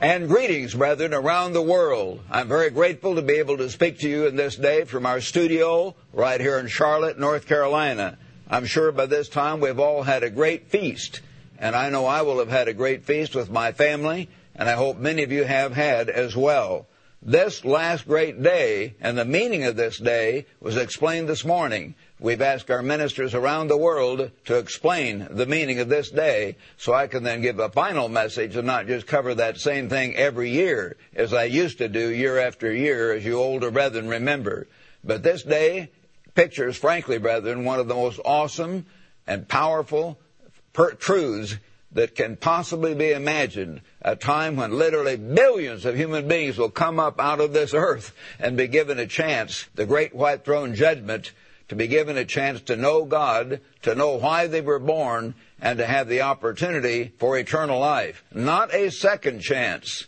And greetings, brethren, around the world. I'm very grateful to be able to speak to you in this day from our studio right here in Charlotte, North Carolina. I'm sure by this time we've all had a great feast, and I know I will have had a great feast with my family, and I hope many of you have had as well. This last great day and the meaning of this day was explained this morning. We've asked our ministers around the world to explain the meaning of this day so I can then give a final message and not just cover that same thing every year as I used to do year after year as you older brethren remember. But this day pictures, frankly, brethren, one of the most awesome and powerful per- truths that can possibly be imagined. A time when literally billions of human beings will come up out of this earth and be given a chance, the great white throne judgment to be given a chance to know God, to know why they were born, and to have the opportunity for eternal life. Not a second chance.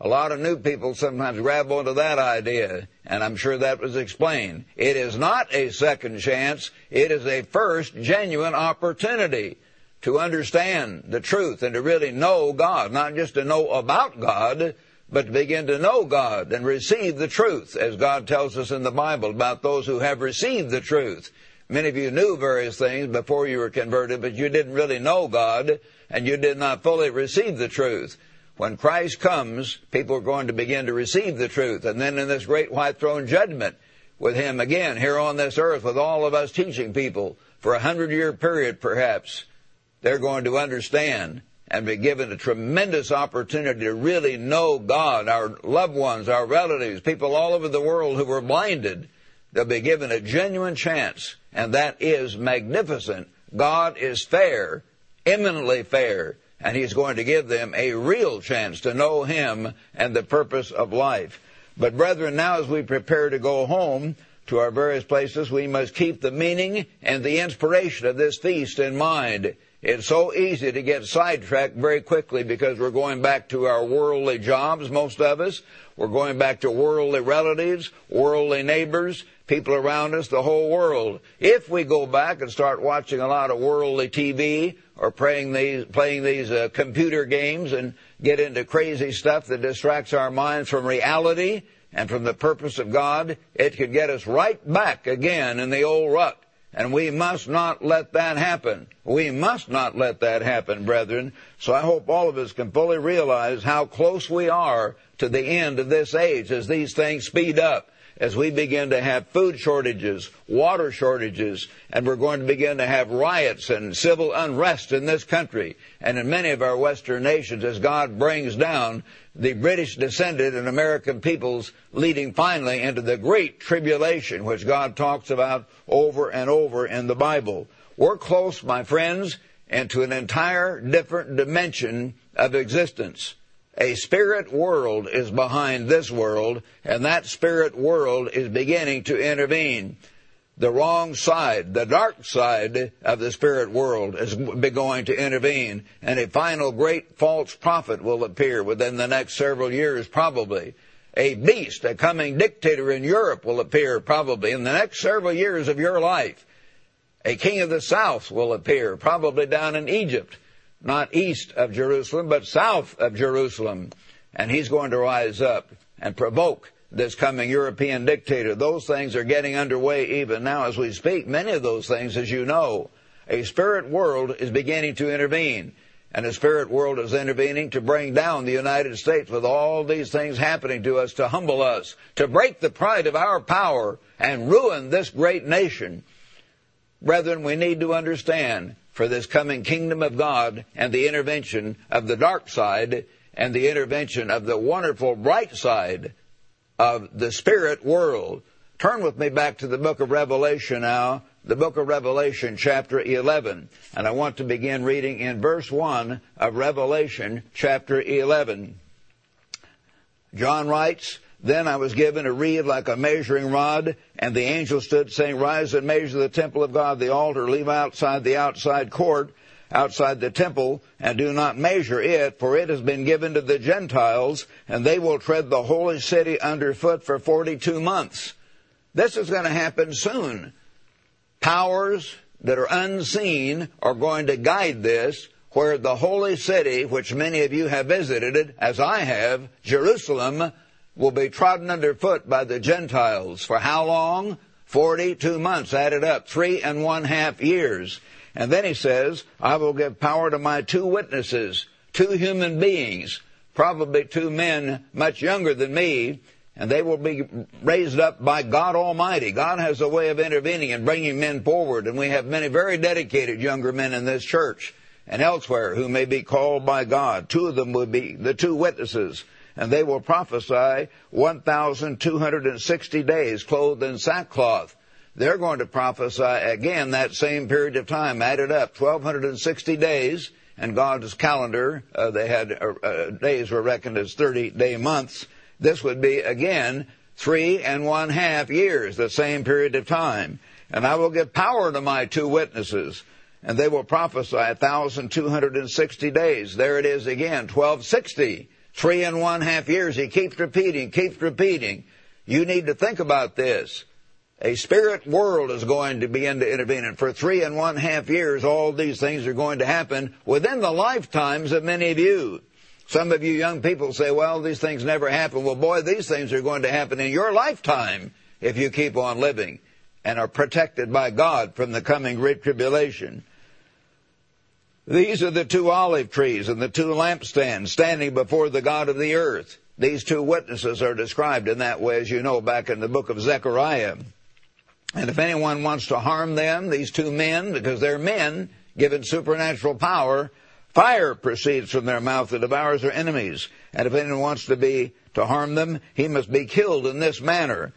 A lot of new people sometimes grab onto that idea, and I'm sure that was explained. It is not a second chance, it is a first genuine opportunity to understand the truth and to really know God, not just to know about God, but to begin to know God and receive the truth, as God tells us in the Bible about those who have received the truth. Many of you knew various things before you were converted, but you didn't really know God and you did not fully receive the truth. When Christ comes, people are going to begin to receive the truth. And then in this great white throne judgment with Him again here on this earth with all of us teaching people for a hundred year period perhaps, they're going to understand and be given a tremendous opportunity to really know God, our loved ones, our relatives, people all over the world who were blinded. They'll be given a genuine chance, and that is magnificent. God is fair, eminently fair, and He's going to give them a real chance to know Him and the purpose of life. But brethren, now as we prepare to go home to our various places, we must keep the meaning and the inspiration of this feast in mind. It's so easy to get sidetracked very quickly because we're going back to our worldly jobs, most of us. We're going back to worldly relatives, worldly neighbors, people around us, the whole world. If we go back and start watching a lot of worldly TV or playing these, playing these uh, computer games and get into crazy stuff that distracts our minds from reality and from the purpose of God, it could get us right back again in the old rut. And we must not let that happen. We must not let that happen, brethren. So I hope all of us can fully realize how close we are to the end of this age as these things speed up as we begin to have food shortages, water shortages, and we're going to begin to have riots and civil unrest in this country and in many of our Western nations as God brings down the British descended and American peoples leading finally into the great tribulation which God talks about over and over in the Bible. We're close, my friends, into an entire different dimension of existence. A spirit world is behind this world, and that spirit world is beginning to intervene. The wrong side, the dark side of the spirit world is going to intervene, and a final great false prophet will appear within the next several years, probably. A beast, a coming dictator in Europe will appear probably in the next several years of your life. A king of the south will appear, probably down in Egypt not east of Jerusalem, but south of Jerusalem. And he's going to rise up and provoke this coming European dictator. Those things are getting underway even now as we speak. Many of those things, as you know, a spirit world is beginning to intervene. And the spirit world is intervening to bring down the United States with all these things happening to us, to humble us, to break the pride of our power and ruin this great nation. Brethren, we need to understand for this coming kingdom of God and the intervention of the dark side and the intervention of the wonderful bright side of the spirit world. Turn with me back to the book of Revelation now, the book of Revelation chapter 11. And I want to begin reading in verse 1 of Revelation chapter 11. John writes, then I was given a reed like a measuring rod, and the angel stood saying, Rise and measure the temple of God, the altar, leave outside the outside court, outside the temple, and do not measure it, for it has been given to the Gentiles, and they will tread the holy city underfoot for 42 months. This is going to happen soon. Powers that are unseen are going to guide this. where the holy city, which many of you have visited, as I have, Jerusalem, will be trodden underfoot by the Gentiles. For how long? Forty-two months added up, three and one half years. And then he says, I will give power to my two witnesses, two human beings, probably two men much younger than me, and they will be raised up by God Almighty. God has a way of intervening and bringing men forward, and we have many very dedicated younger men in this church and elsewhere who may be called by God. Two of them would be the two witnesses, and they will prophesy 1,260 days clothed in sackcloth. They're going to prophesy again that same period of time, added up, 1,260 days, and God's calendar, uh, they had uh, uh, days were reckoned as 30 day months. This would be again three and one half years, the same period of time. And I will give power to my two witnesses, and they will prophesy 1,260 days. There it is again, 1260. Three and one half years. He keeps repeating, keeps repeating. You need to think about this. A spirit world is going to begin to intervene, and for three and one half years, all these things are going to happen within the lifetimes of many of you. Some of you young people say, well, these things never happen. Well, boy, these things are going to happen in your lifetime if you keep on living and are protected by God from the coming great tribulation. These are the two olive trees and the two lampstands standing before the God of the earth. These two witnesses are described in that way, as you know, back in the book of Zechariah. And if anyone wants to harm them, these two men, because they're men given supernatural power, fire proceeds from their mouth that devours their enemies. And if anyone wants to be, to harm them, he must be killed in this manner.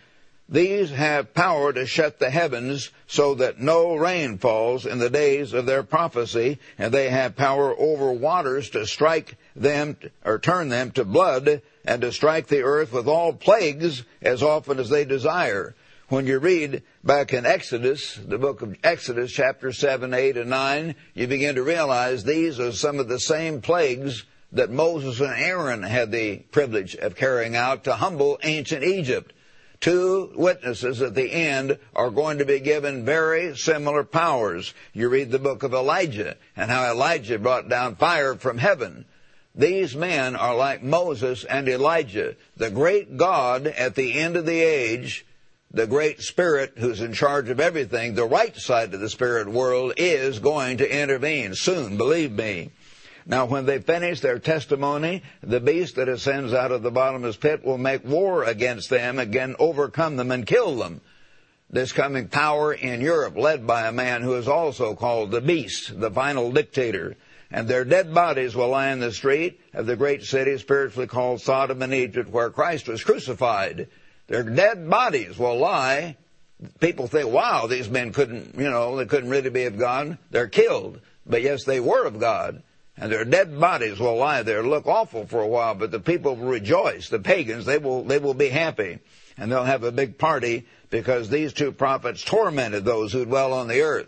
These have power to shut the heavens so that no rain falls in the days of their prophecy, and they have power over waters to strike them or turn them to blood and to strike the earth with all plagues as often as they desire. When you read back in Exodus, the book of Exodus, chapter 7, 8, and 9, you begin to realize these are some of the same plagues that Moses and Aaron had the privilege of carrying out to humble ancient Egypt. Two witnesses at the end are going to be given very similar powers. You read the book of Elijah and how Elijah brought down fire from heaven. These men are like Moses and Elijah. The great God at the end of the age the great spirit who's in charge of everything, the right side of the spirit world is going to intervene soon, believe me. Now, when they finish their testimony, the beast that ascends out of the bottomless pit will make war against them, again overcome them and kill them. This coming power in Europe, led by a man who is also called the beast, the final dictator. And their dead bodies will lie in the street of the great city spiritually called Sodom and Egypt, where Christ was crucified. Their dead bodies will lie. People think, wow, these men couldn't, you know, they couldn't really be of God. They're killed. But yes, they were of God. And their dead bodies will lie there, look awful for a while, but the people will rejoice. The pagans, they will, they will be happy. And they'll have a big party because these two prophets tormented those who dwell on the earth.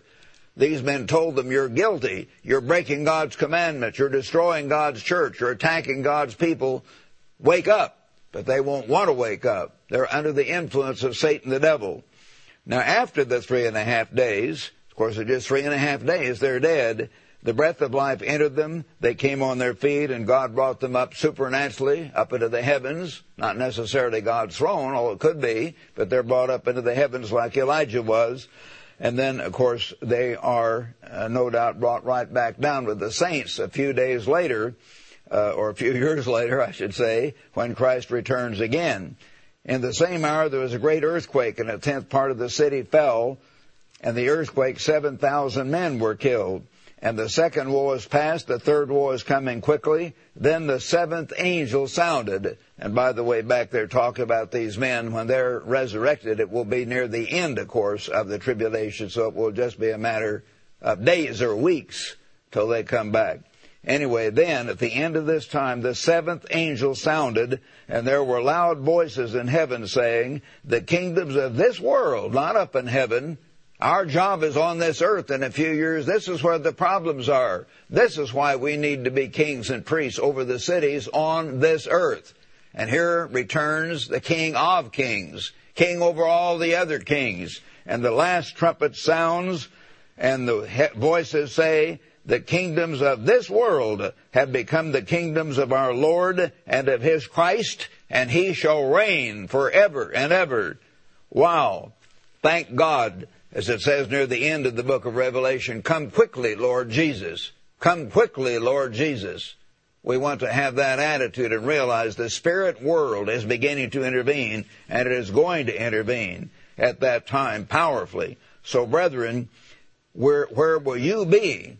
These men told them, you're guilty. You're breaking God's commandments. You're destroying God's church. You're attacking God's people. Wake up but they won't want to wake up. They're under the influence of Satan the devil. Now, after the three and a half days, of course, it's just three and a half days, they're dead. The breath of life entered them. They came on their feet, and God brought them up supernaturally up into the heavens. Not necessarily God's throne, although it could be, but they're brought up into the heavens like Elijah was. And then, of course, they are uh, no doubt brought right back down with the saints a few days later uh, or a few years later, I should say, when Christ returns again. In the same hour, there was a great earthquake, and a tenth part of the city fell. And the earthquake, 7,000 men were killed. And the second woe is past, the third woe is coming quickly. Then the seventh angel sounded. And by the way, back there talk about these men, when they're resurrected, it will be near the end, of course, of the tribulation, so it will just be a matter of days or weeks till they come back. Anyway, then at the end of this time, the seventh angel sounded, and there were loud voices in heaven saying, The kingdoms of this world, not up in heaven, our job is on this earth in a few years. This is where the problems are. This is why we need to be kings and priests over the cities on this earth. And here returns the king of kings, king over all the other kings. And the last trumpet sounds, and the voices say, the kingdoms of this world have become the kingdoms of our Lord and of his Christ, and he shall reign forever and ever. Wow. Thank God, as it says near the end of the book of Revelation, come quickly, Lord Jesus. Come quickly, Lord Jesus. We want to have that attitude and realize the spirit world is beginning to intervene and it is going to intervene at that time powerfully. So brethren, where, where will you be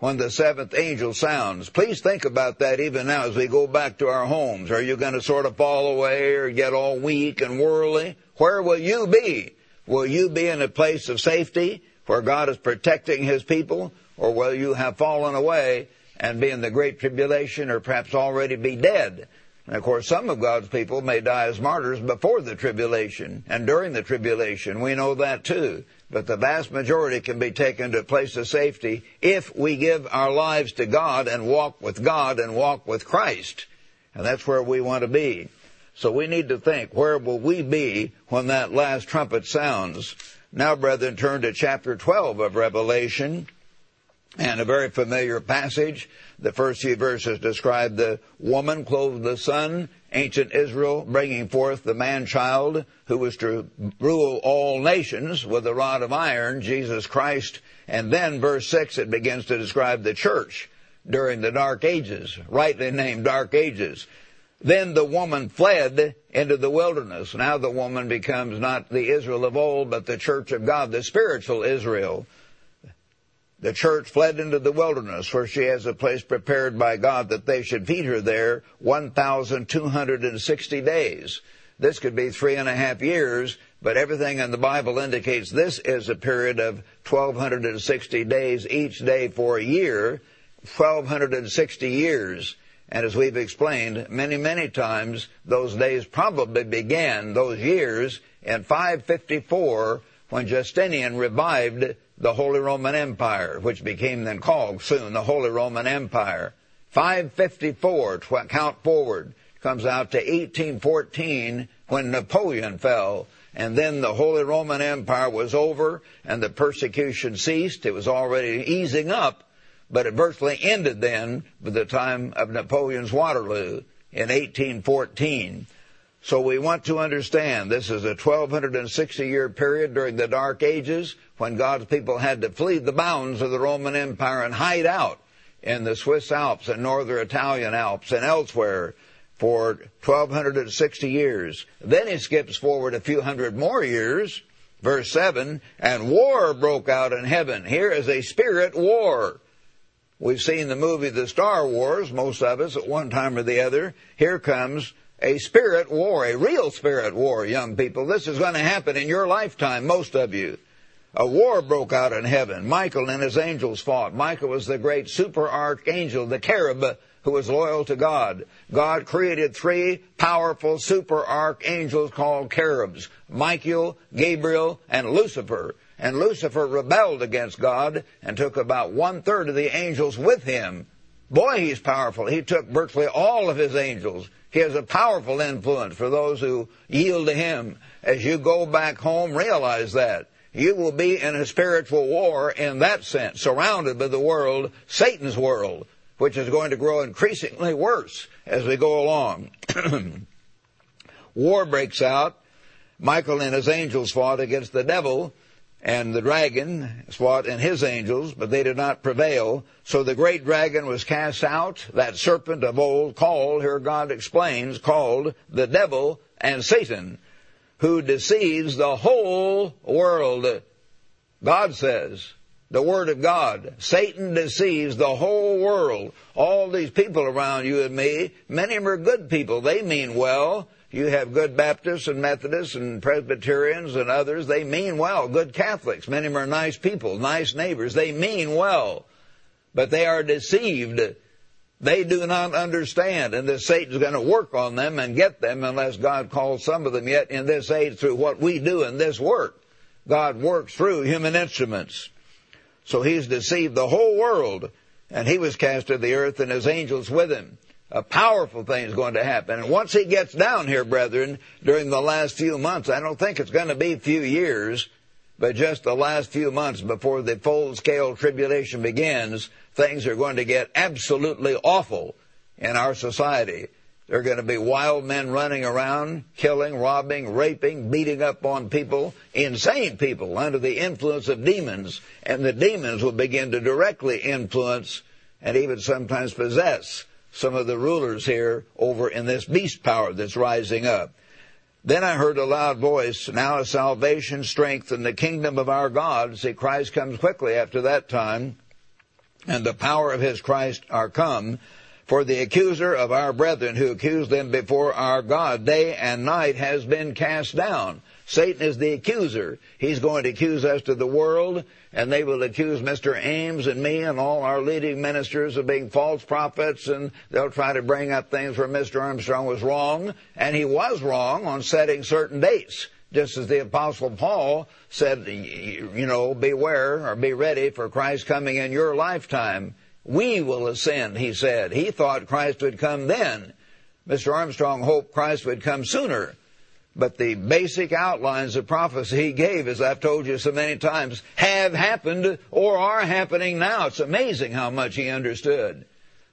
when the seventh angel sounds. Please think about that even now as we go back to our homes. Are you going to sort of fall away or get all weak and worldly? Where will you be? Will you be in a place of safety where God is protecting His people? Or will you have fallen away and be in the great tribulation or perhaps already be dead? And of course, some of God's people may die as martyrs before the tribulation and during the tribulation. We know that too but the vast majority can be taken to a place of safety if we give our lives to God and walk with God and walk with Christ. And that's where we want to be. So we need to think, where will we be when that last trumpet sounds? Now, brethren, turn to chapter 12 of Revelation and a very familiar passage. The first few verses describe the woman clothed with the sun ancient Israel bringing forth the man child who was to rule all nations with a rod of iron, Jesus Christ. And then verse 6, it begins to describe the church during the dark ages, rightly named dark ages. Then the woman fled into the wilderness. Now the woman becomes not the Israel of old, but the church of God, the spiritual Israel the church fled into the wilderness where she has a place prepared by God that they should feed her there 1,260 days. This could be three and a half years, but everything in the Bible indicates this is a period of 1,260 days each day for a year, 1,260 years. And as we've explained many, many times, those days probably began, those years, in 554 when Justinian revived the Holy Roman Empire, which became then called soon the Holy Roman Empire. 554, tw- count forward, comes out to 1814 when Napoleon fell. And then the Holy Roman Empire was over and the persecution ceased. It was already easing up, but it virtually ended then with the time of Napoleon's Waterloo in 1814. So we want to understand this is a 1260 year period during the Dark Ages when God's people had to flee the bounds of the Roman Empire and hide out in the Swiss Alps and northern Italian Alps and elsewhere for 1260 years. Then he skips forward a few hundred more years, verse 7, and war broke out in heaven. Here is a spirit war. We've seen the movie The Star Wars, most of us at one time or the other. Here comes a spirit war, a real spirit war, young people. This is going to happen in your lifetime, most of you. A war broke out in heaven. Michael and his angels fought. Michael was the great super archangel, the cherub who was loyal to God. God created three powerful super archangels called cherubs. Michael, Gabriel, and Lucifer. And Lucifer rebelled against God and took about one third of the angels with him. Boy, he's powerful. He took virtually all of his angels he has a powerful influence for those who yield to Him. As you go back home, realize that. You will be in a spiritual war in that sense, surrounded by the world, Satan's world, which is going to grow increasingly worse as we go along. war breaks out. Michael and his angels fought against the devil, and the dragon fought and his angels, but they did not prevail. So the great dragon was cast out, that serpent of old called, here God explains, called the devil and Satan, who deceives the whole world. God says, the Word of God. Satan deceives the whole world. All these people around you and me, many of them are good people. They mean well. You have good Baptists and Methodists and Presbyterians and others. They mean well. Good Catholics. Many of them are nice people, nice neighbors. They mean well. But they are deceived. They do not understand. And this Satan's going to work on them and get them unless God calls some of them yet in this age through what we do in this work. God works through human instruments. So he's deceived the whole world. And he was cast to the earth and his angels with him a powerful thing is going to happen. And once he gets down here, brethren, during the last few months, I don't think it's going to be a few years, but just the last few months before the full scale tribulation begins, things are going to get absolutely awful in our society. There are going to be wild men running around, killing, robbing, raping, beating up on people, insane people under the influence of demons, and the demons will begin to directly influence and even sometimes possess some of the rulers here over in this beast power that's rising up. Then I heard a loud voice, now is salvation, strength, and the kingdom of our God. See, Christ comes quickly after that time, and the power of his Christ are come. For the accuser of our brethren who accused them before our God day and night has been cast down. Satan is the accuser. He's going to accuse us to the world, and they will accuse Mr. Ames and me and all our leading ministers of being false prophets, and they'll try to bring up things where Mr. Armstrong was wrong, and he was wrong on setting certain dates. Just as the apostle Paul said, you know, beware or be ready for Christ coming in your lifetime. We will ascend, he said. He thought Christ would come then. Mr. Armstrong hoped Christ would come sooner. But the basic outlines of prophecy he gave, as I've told you so many times, have happened or are happening now. It's amazing how much he understood.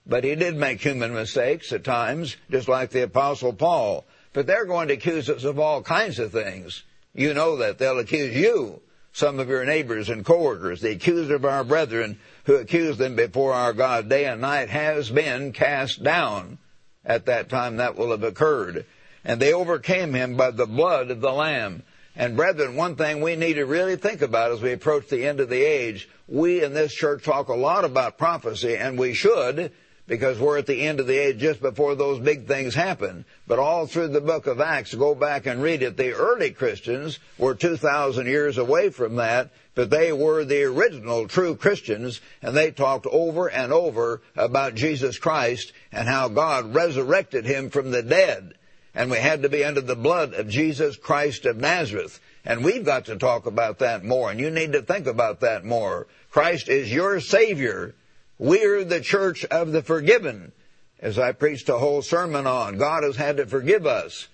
But he did make human mistakes at times, just like the apostle Paul. But they're going to accuse us of all kinds of things. You know that. They'll accuse you, some of your neighbors and coworkers. The accuser of our brethren who accused them before our God day and night has been cast down. At that time that will have occurred and they overcame him by the blood of the Lamb. And brethren, one thing we need to really think about as we approach the end of the age, we in this church talk a lot about prophecy, and we should, because we're at the end of the age just before those big things happen. But all through the book of Acts, go back and read it, the early Christians were 2,000 years away from that, but they were the original true Christians, and they talked over and over about Jesus Christ and how God resurrected him from the dead and we had to be under the blood of Jesus Christ of Nazareth. And we've got to talk about that more, and you need to think about that more. Christ is your Savior. We're the church of the forgiven, as I preached a whole sermon on. God has had to forgive us.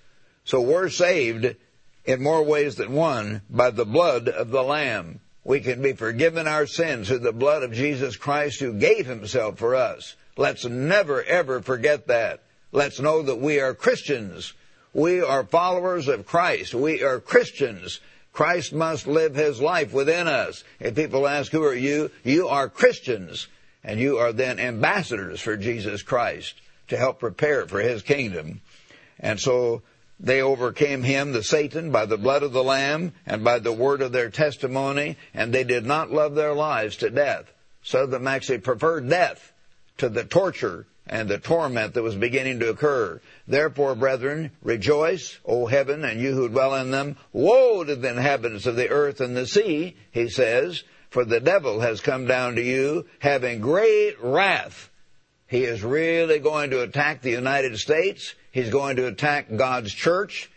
So we're saved in more ways than one by the blood of the Lamb. We can be forgiven our sins through the blood of Jesus Christ who gave himself for us. Let's never ever forget that. Let's know that we are Christians. We are followers of Christ. We are Christians. Christ must live his life within us. If people ask, who are you? You are Christians. And you are then ambassadors for Jesus Christ to help prepare for his kingdom. And so they overcame him, the Satan, by the blood of the Lamb and by the word of their testimony, and they did not love their lives to death. Of them actually preferred death to the torture and the torment that was beginning to occur. Therefore, brethren, rejoice, O heaven, and you who dwell in them. Woe to the inhabitants of the earth and the sea, he says, for the devil has come down to you, having great wrath. He is really going to attack the United States. He's going to attack God's church.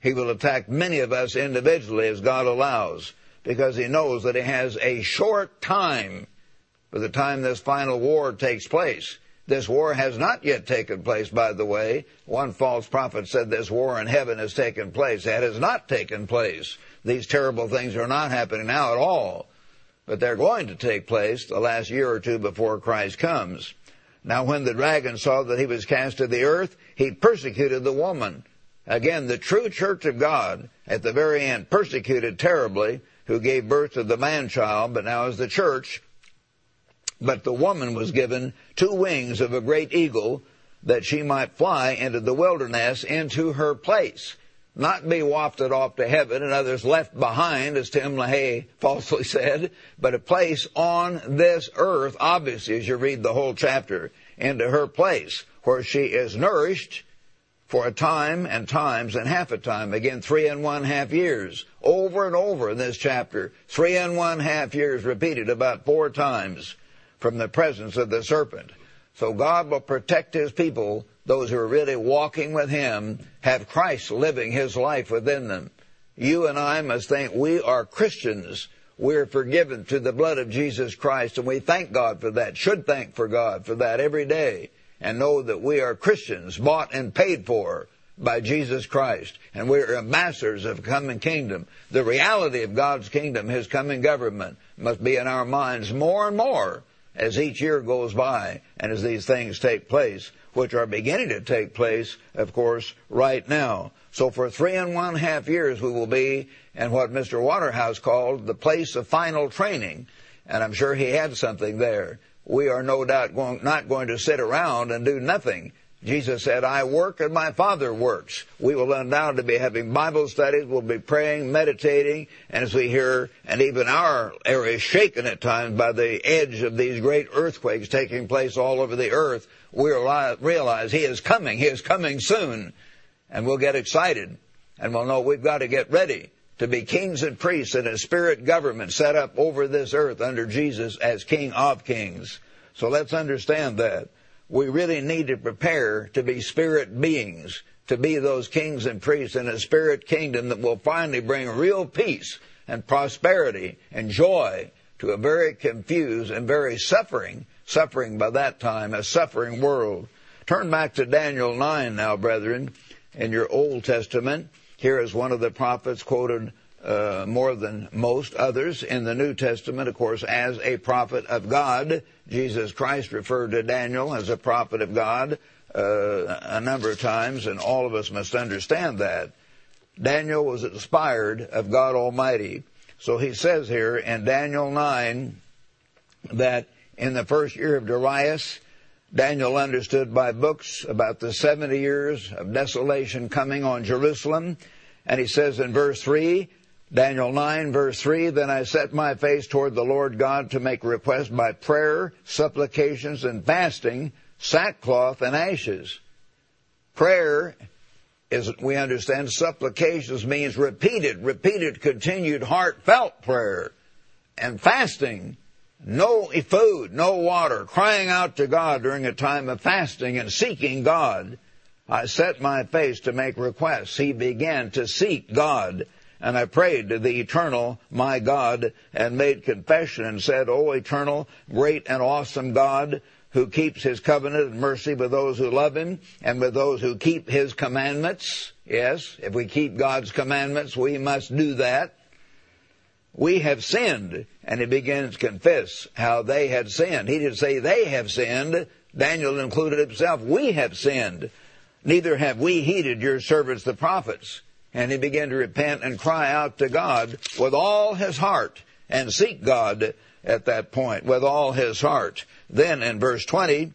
He will attack many of us individually as God allows, because he knows that he has a short time for the time this final war takes place. This war has not yet taken place, by the way. One false prophet said this war in heaven has taken place. That has not taken place. These terrible things are not happening now at all. But they're going to take place the last year or two before Christ comes. Now when the dragon saw that he was cast to the earth, he persecuted the woman. Again, the true church of God, at the very end, persecuted terribly, who gave birth to the man child, but now as the church, but the woman was given two wings of a great eagle that she might fly into the wilderness into her place. Not be wafted off to heaven and others left behind, as Tim LaHaye falsely said, but a place on this earth, obviously, as you read the whole chapter, into her place, where she is nourished for a time and times and half a time. Again, three and one half years. Over and over in this chapter. Three and one half years repeated about four times from the presence of the serpent. So God will protect his people, those who are really walking with him, have Christ living his life within them. You and I must think we are Christians. We're forgiven through the blood of Jesus Christ, and we thank God for that, should thank for God for that every day, and know that we are Christians, bought and paid for by Jesus Christ. And we're ambassadors of coming kingdom. The reality of God's kingdom, His coming government, must be in our minds more and more as each year goes by and as these things take place, which are beginning to take place, of course, right now. So for three and one half years we will be in what Mr. Waterhouse called the place of final training. And I'm sure he had something there. We are no doubt going, not going to sit around and do nothing. Jesus said, I work and my Father works. We will undoubtedly be having Bible studies, we'll be praying, meditating, and as we hear, and even our area is shaken at times by the edge of these great earthquakes taking place all over the earth, we realize He is coming, He is coming soon, and we'll get excited, and we'll know we've got to get ready to be kings and priests in a spirit government set up over this earth under Jesus as King of Kings. So let's understand that we really need to prepare to be spirit beings, to be those kings and priests in a spirit kingdom that will finally bring real peace and prosperity and joy to a very confused and very suffering, suffering by that time, a suffering world. Turn back to Daniel 9 now, brethren, in your Old Testament. Here is one of the prophets quoted uh, more than most others in the New Testament, of course, as a prophet of God. Jesus Christ referred to Daniel as a prophet of God uh, a number of times, and all of us must understand that. Daniel was inspired of God Almighty. So he says here in Daniel 9 that in the first year of Darius, Daniel understood by books about the 70 years of desolation coming on Jerusalem. And he says in verse 3, Daniel 9 verse 3, Then I set my face toward the Lord God to make request by prayer, supplications, and fasting, sackcloth and ashes. Prayer is, we understand, supplications means repeated, repeated, continued, heartfelt prayer. And fasting, no food, no water, crying out to God during a time of fasting and seeking God. I set my face to make requests. He began to seek God and I prayed to the eternal, my God, and made confession and said, O eternal, great and awesome God, who keeps his covenant and mercy with those who love him and with those who keep his commandments. Yes, if we keep God's commandments, we must do that. We have sinned. And he begins to confess how they had sinned. He didn't say they have sinned. Daniel included himself. We have sinned. Neither have we heeded your servants the prophets and he began to repent and cry out to God with all his heart and seek God at that point with all his heart. Then in verse 20,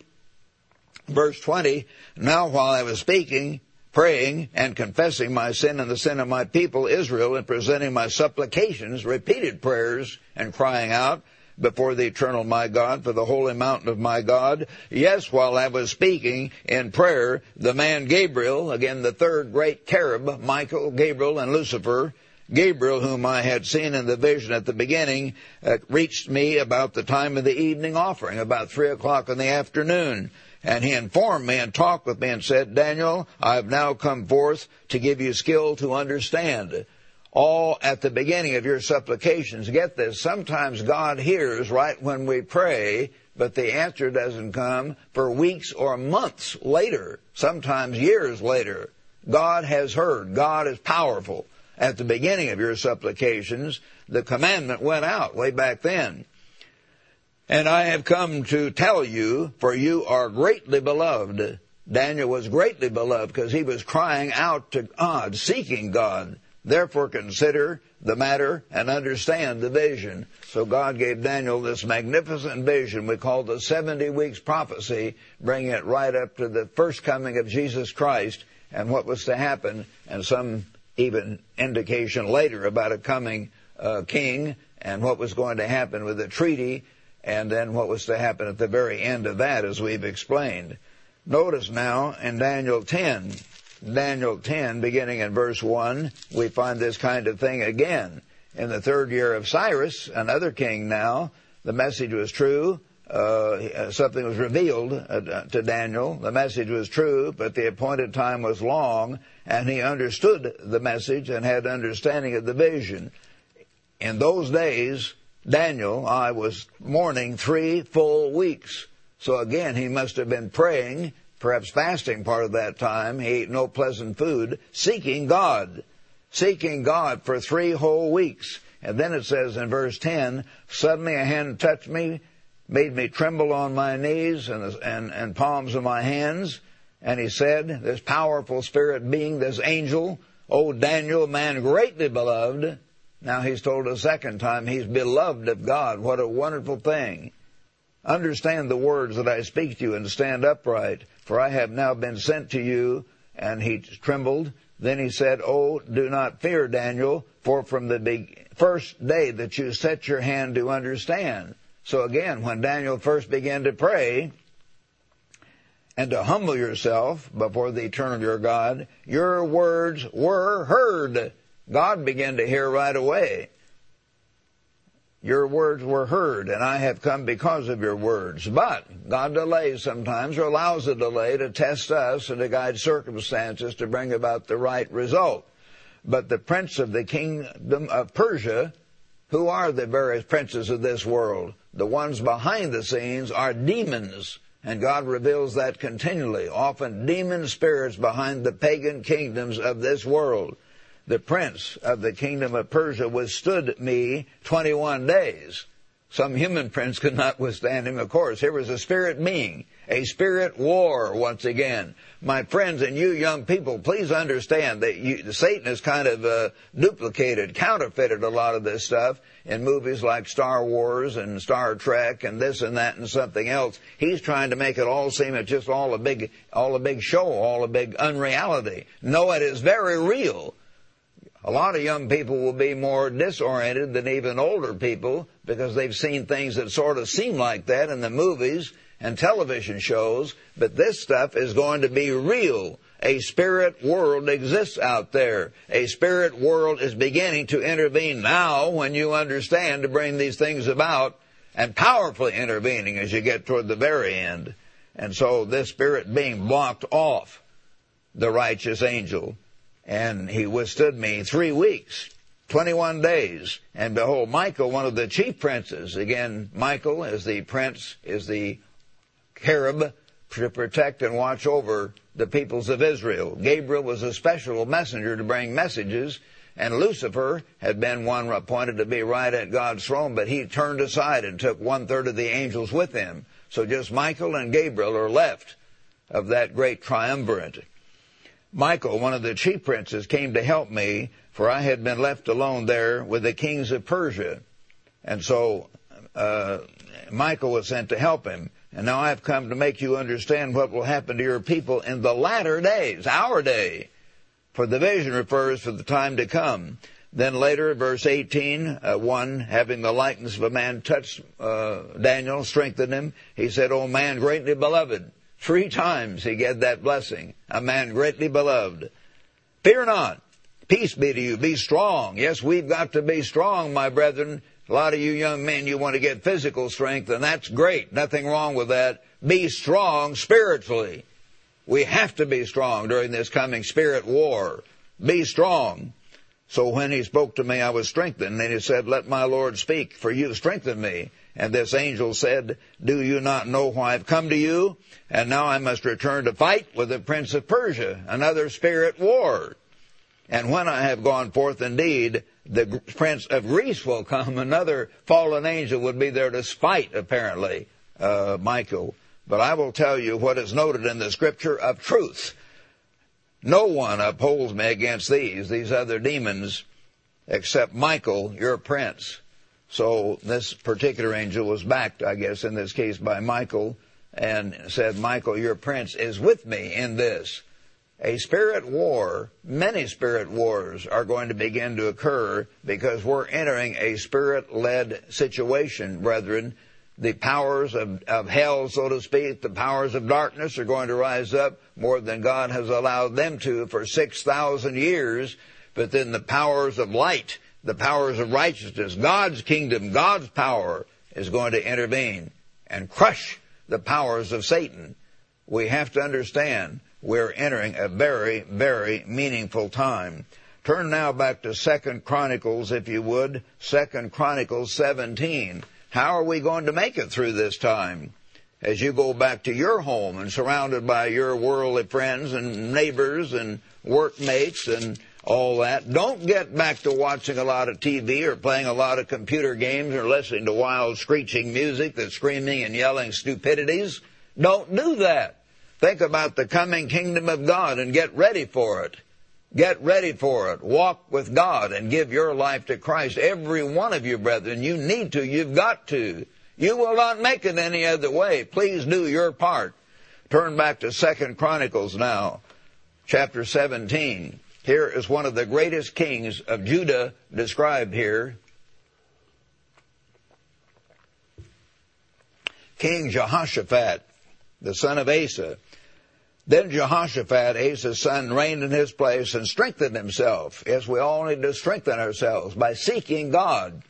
verse 20, now while I was speaking, praying and confessing my sin and the sin of my people Israel and presenting my supplications, repeated prayers and crying out, before the eternal my God for the holy mountain of my God. Yes, while I was speaking in prayer, the man Gabriel, again the third great cherub, Michael, Gabriel, and Lucifer, Gabriel, whom I had seen in the vision at the beginning, uh, reached me about the time of the evening offering, about three o'clock in the afternoon. And he informed me and talked with me and said, Daniel, I have now come forth to give you skill to understand all at the beginning of your supplications. Get this, sometimes God hears right when we pray, but the answer doesn't come for weeks or months later, sometimes years later. God has heard. God is powerful. At the beginning of your supplications, the commandment went out way back then. And I have come to tell you, for you are greatly beloved. Daniel was greatly beloved because he was crying out to God, seeking God. Therefore consider the matter and understand the vision. So God gave Daniel this magnificent vision we call the 70 weeks prophecy, bringing it right up to the first coming of Jesus Christ and what was to happen and some even indication later about a coming uh, king and what was going to happen with the treaty and then what was to happen at the very end of that as we've explained. Notice now in Daniel 10, Daniel 10, beginning in verse 1, we find this kind of thing again. In the third year of Cyrus, another king now, the message was true. Uh, something was revealed uh, to Daniel. The message was true, but the appointed time was long, and he understood the message and had understanding of the vision. In those days, Daniel, I was mourning three full weeks. So again, he must have been praying perhaps fasting part of that time. He ate no pleasant food, seeking God, seeking God for three whole weeks. And then it says in verse 10, suddenly a hand touched me, made me tremble on my knees and, and, and palms of my hands. And he said, this powerful spirit being, this angel, O Daniel, man greatly beloved. Now he's told a second time he's beloved of God. What a wonderful thing. Understand the words that I speak to you and stand upright, for I have now been sent to you. And he trembled. Then he said, Oh, do not fear, Daniel, for from the first day that you set your hand to understand. So again, when Daniel first began to pray, and to humble yourself before the eternal your God, your words were heard. God began to hear right away. Your words were heard, and I have come because of your words. But God delays sometimes, or allows a delay to test us and to guide circumstances to bring about the right result. But the prince of the kingdom of Persia, who are the various princes of this world, the ones behind the scenes are demons and God reveals that continually, often demon spirits behind the pagan kingdoms of this world. The prince of the kingdom of Persia withstood me 21 days. Some human prince could not withstand him, of course. Here was a spirit being, a spirit war once again. My friends and you young people, please understand that you, Satan has kind of uh, duplicated, counterfeited a lot of this stuff in movies like Star Wars and Star Trek and this and that and something else. He's trying to make it all seem it's just all a big, all a big show, all a big unreality. No, it is very real. A lot of young people will be more disoriented than even older people because they've seen things that sort of seem like that in the movies and television shows, but this stuff is going to be real. A spirit world exists out there. A spirit world is beginning to intervene now when you understand to bring these things about and powerfully intervening as you get toward the very end. And so this spirit being blocked off the righteous angel and he withstood me three weeks, 21 days. And behold, Michael, one of the chief princes, again, Michael is the prince, is the cherub to protect and watch over the peoples of Israel. Gabriel was a special messenger to bring messages, and Lucifer had been one appointed to be right at God's throne, but he turned aside and took one third of the angels with him. So just Michael and Gabriel are left of that great triumvirate. Michael, one of the chief princes, came to help me, for I had been left alone there with the kings of Persia. And so uh, Michael was sent to help him. And now I have come to make you understand what will happen to your people in the latter days, our day. For the vision refers to the time to come. Then later, verse 18, uh, 1, having the likeness of a man touched uh, Daniel, strengthened him. He said, O man greatly beloved, Three times he get that blessing. A man greatly beloved. Fear not. Peace be to you. Be strong. Yes, we've got to be strong, my brethren. A lot of you young men, you want to get physical strength, and that's great. Nothing wrong with that. Be strong spiritually. We have to be strong during this coming spirit war. Be strong. So when he spoke to me, I was strengthened, and he said, Let my Lord speak, for you strengthen me. And this angel said, Do you not know why I've come to you? And now I must return to fight with the prince of Persia, another spirit war. And when I have gone forth indeed, the prince of Greece will come. Another fallen angel would be there to spite, apparently, uh, Michael. But I will tell you what is noted in the scripture of truth. No one upholds me against these, these other demons, except Michael, your prince. So this particular angel was backed, I guess, in this case by Michael and said, Michael, your prince is with me in this. A spirit war, many spirit wars are going to begin to occur because we're entering a spirit-led situation, brethren. The powers of, of hell, so to speak, the powers of darkness are going to rise up more than God has allowed them to for 6,000 years. But then the powers of light, the powers of righteousness, God's kingdom, God's power is going to intervene and crush the powers of Satan. We have to understand we're entering a very, very meaningful time. Turn now back to Second Chronicles, if you would. Second Chronicles 17. How are we going to make it through this time? as you go back to your home and surrounded by your worldly friends and neighbors and workmates and all that. Don't get back to watching a lot of TV or playing a lot of computer games or listening to wild screeching music that's screaming and yelling stupidities. Don't do that. Think about the coming kingdom of God and get ready for it. Get ready for it. Walk with God and give your life to Christ. Every one of you, brethren, you need to. You've got to. You will not make it any other way. Please do your part. Turn back to Second Chronicles now, chapter 17. Here is one of the greatest kings of Judah described here. King Jehoshaphat, the son of Asa. Then Jehoshaphat, Asa's son, reigned in his place and strengthened himself. Yes, we all need to strengthen ourselves by seeking God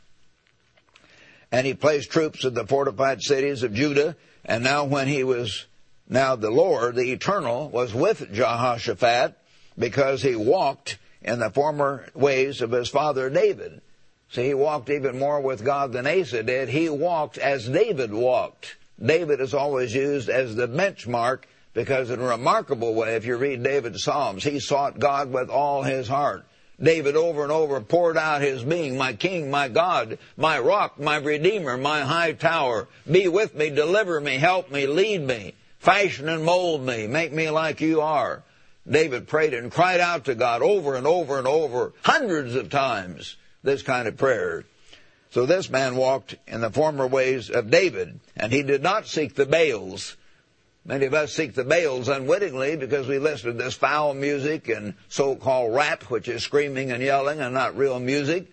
and he placed troops in the fortified cities of Judah. And now when he was, now the Lord, the Eternal, was with Jehoshaphat because he walked in the former ways of his father David. See, he walked even more with God than Asa did. He walked as David walked. David is always used as the benchmark because in a remarkable way, if you read David's Psalms, he sought God with all his heart. David over and over poured out his being, my king, my God, my rock, my redeemer, my high tower. Be with me, deliver me, help me, lead me, fashion and mold me, make me like you are. David prayed and cried out to God over and over and over, hundreds of times, this kind of prayer. So this man walked in the former ways of David, and he did not seek the Baals Many of us seek the Baals unwittingly because we listen to this foul music and so-called rap, which is screaming and yelling and not real music.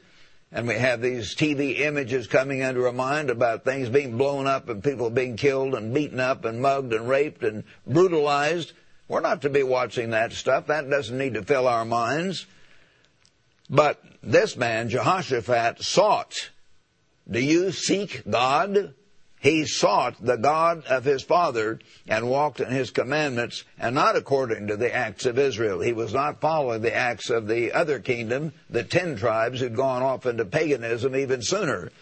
And we have these TV images coming into our mind about things being blown up and people being killed and beaten up and mugged and raped and brutalized. We're not to be watching that stuff. That doesn't need to fill our minds. But this man, Jehoshaphat, sought. Do you seek God? He sought the God of his father and walked in his commandments and not according to the acts of Israel. He was not following the acts of the other kingdom, the ten tribes who'd gone off into paganism even sooner.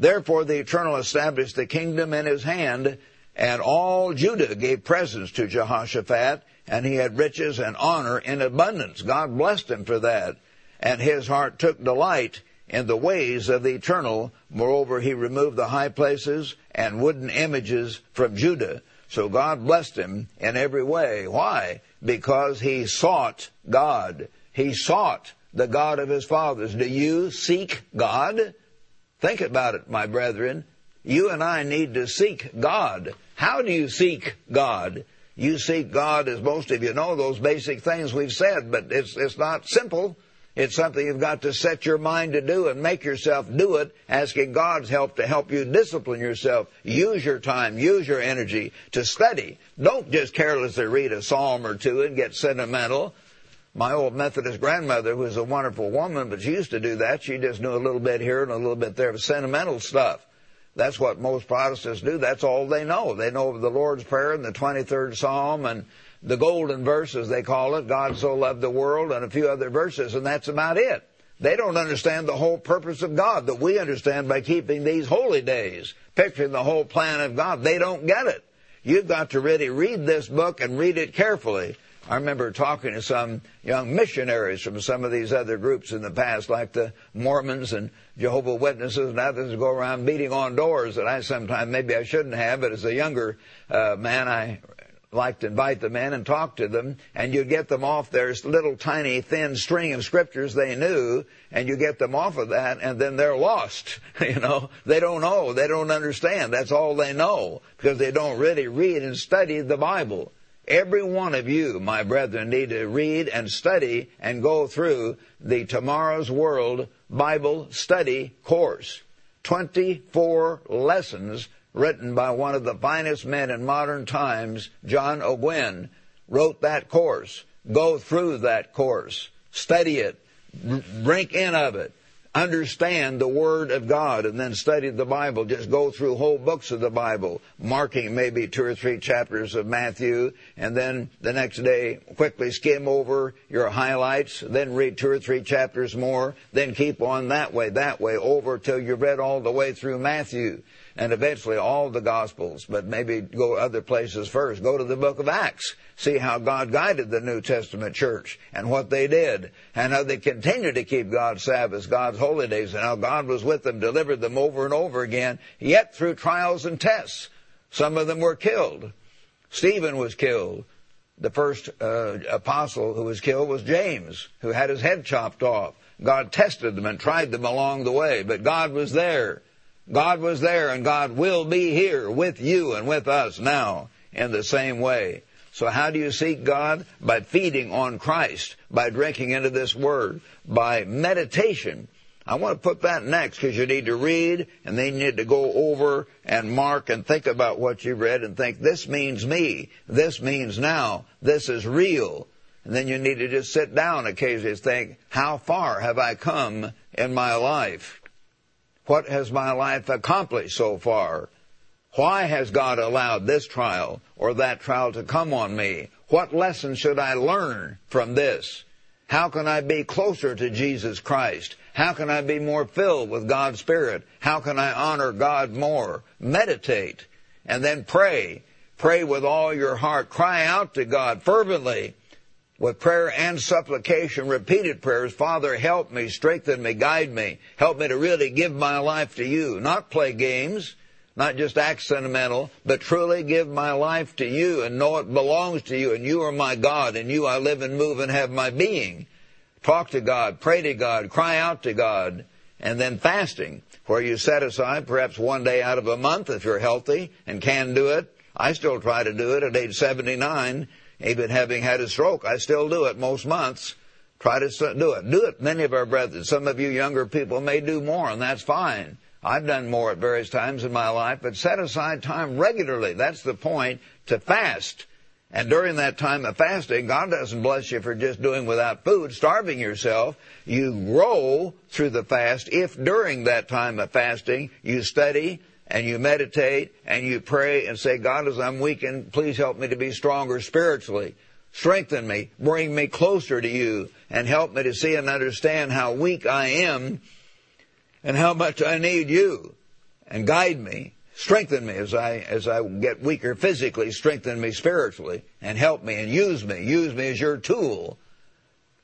Therefore the Eternal established the kingdom in his hand and all Judah gave presents to Jehoshaphat and he had riches and honor in abundance. God blessed him for that. And his heart took delight in the ways of the eternal. Moreover, he removed the high places and wooden images from Judah. So God blessed him in every way. Why? Because he sought God. He sought the God of his fathers. Do you seek God? Think about it, my brethren. You and I need to seek God. How do you seek God? You seek God, as most of you know, those basic things we've said, but it's, it's not simple. It's something you've got to set your mind to do and make yourself do it, asking God's help to help you discipline yourself. Use your time, use your energy to study. Don't just carelessly read a psalm or two and get sentimental. My old Methodist grandmother was a wonderful woman, but she used to do that. She just knew a little bit here and a little bit there of sentimental stuff. That's what most Protestants do. That's all they know. They know the Lord's Prayer and the 23rd Psalm and the golden verses, they call it, God so loved the world, and a few other verses, and that's about it. They don't understand the whole purpose of God that we understand by keeping these holy days, picturing the whole plan of God. They don't get it. You've got to really read this book and read it carefully. I remember talking to some young missionaries from some of these other groups in the past, like the Mormons and Jehovah Witnesses and others, go around beating on doors that I sometimes maybe I shouldn't have, but as a younger uh, man, I like to invite them in and talk to them, and you get them off their little tiny thin string of scriptures they knew, and you get them off of that, and then they're lost. you know, they don't know, they don't understand. That's all they know because they don't really read and study the Bible. Every one of you, my brethren, need to read and study and go through the Tomorrow's World Bible Study course. 24 lessons written by one of the finest men in modern times, John Ogwyn, wrote that course. Go through that course. Study it. Drink in of it. Understand the Word of God and then study the Bible. Just go through whole books of the Bible, marking maybe two or three chapters of Matthew, and then the next day quickly skim over your highlights, then read two or three chapters more, then keep on that way, that way, over till you've read all the way through Matthew and eventually all the Gospels, but maybe go other places first. Go to the book of Acts. See how God guided the New Testament church and what they did and how they continued to keep God's Sabbaths, God's holy days, and how God was with them, delivered them over and over again, yet through trials and tests. Some of them were killed. Stephen was killed. The first uh, apostle who was killed was James, who had his head chopped off. God tested them and tried them along the way, but God was there. God was there and God will be here with you and with us now in the same way. So how do you seek God? By feeding on Christ, by drinking into this Word, by meditation. I want to put that next because you need to read and then you need to go over and mark and think about what you read and think, this means me. This means now. This is real. And then you need to just sit down occasionally and think, how far have I come in my life? What has my life accomplished so far? Why has God allowed this trial or that trial to come on me? What lesson should I learn from this? How can I be closer to Jesus Christ? How can I be more filled with God's Spirit? How can I honor God more? Meditate and then pray. Pray with all your heart. Cry out to God fervently with prayer and supplication, repeated prayers, Father, help me, strengthen me, guide me, help me to really give my life to you, not play games, not just act sentimental, but truly give my life to you and know it belongs to you and you are my God and you I live and move and have my being. Talk to God, pray to God, cry out to God, and then fasting, where you set aside perhaps one day out of a month if you're healthy and can do it. I still try to do it at age 79 even having had a stroke, I still do it most months. Try to do it. Do it, many of our brethren. Some of you younger people may do more, and that's fine. I've done more at various times in my life, but set aside time regularly. That's the point, to fast. And during that time of fasting, God doesn't bless you for just doing without food, starving yourself. You grow through the fast if during that time of fasting you study and you meditate and you pray and say, God, as I'm weakened, please help me to be stronger spiritually. Strengthen me, bring me closer to you, and help me to see and understand how weak I am and how much I need you. And guide me, strengthen me as I, as I get weaker physically, strengthen me spiritually, and help me and use me. Use me as your tool.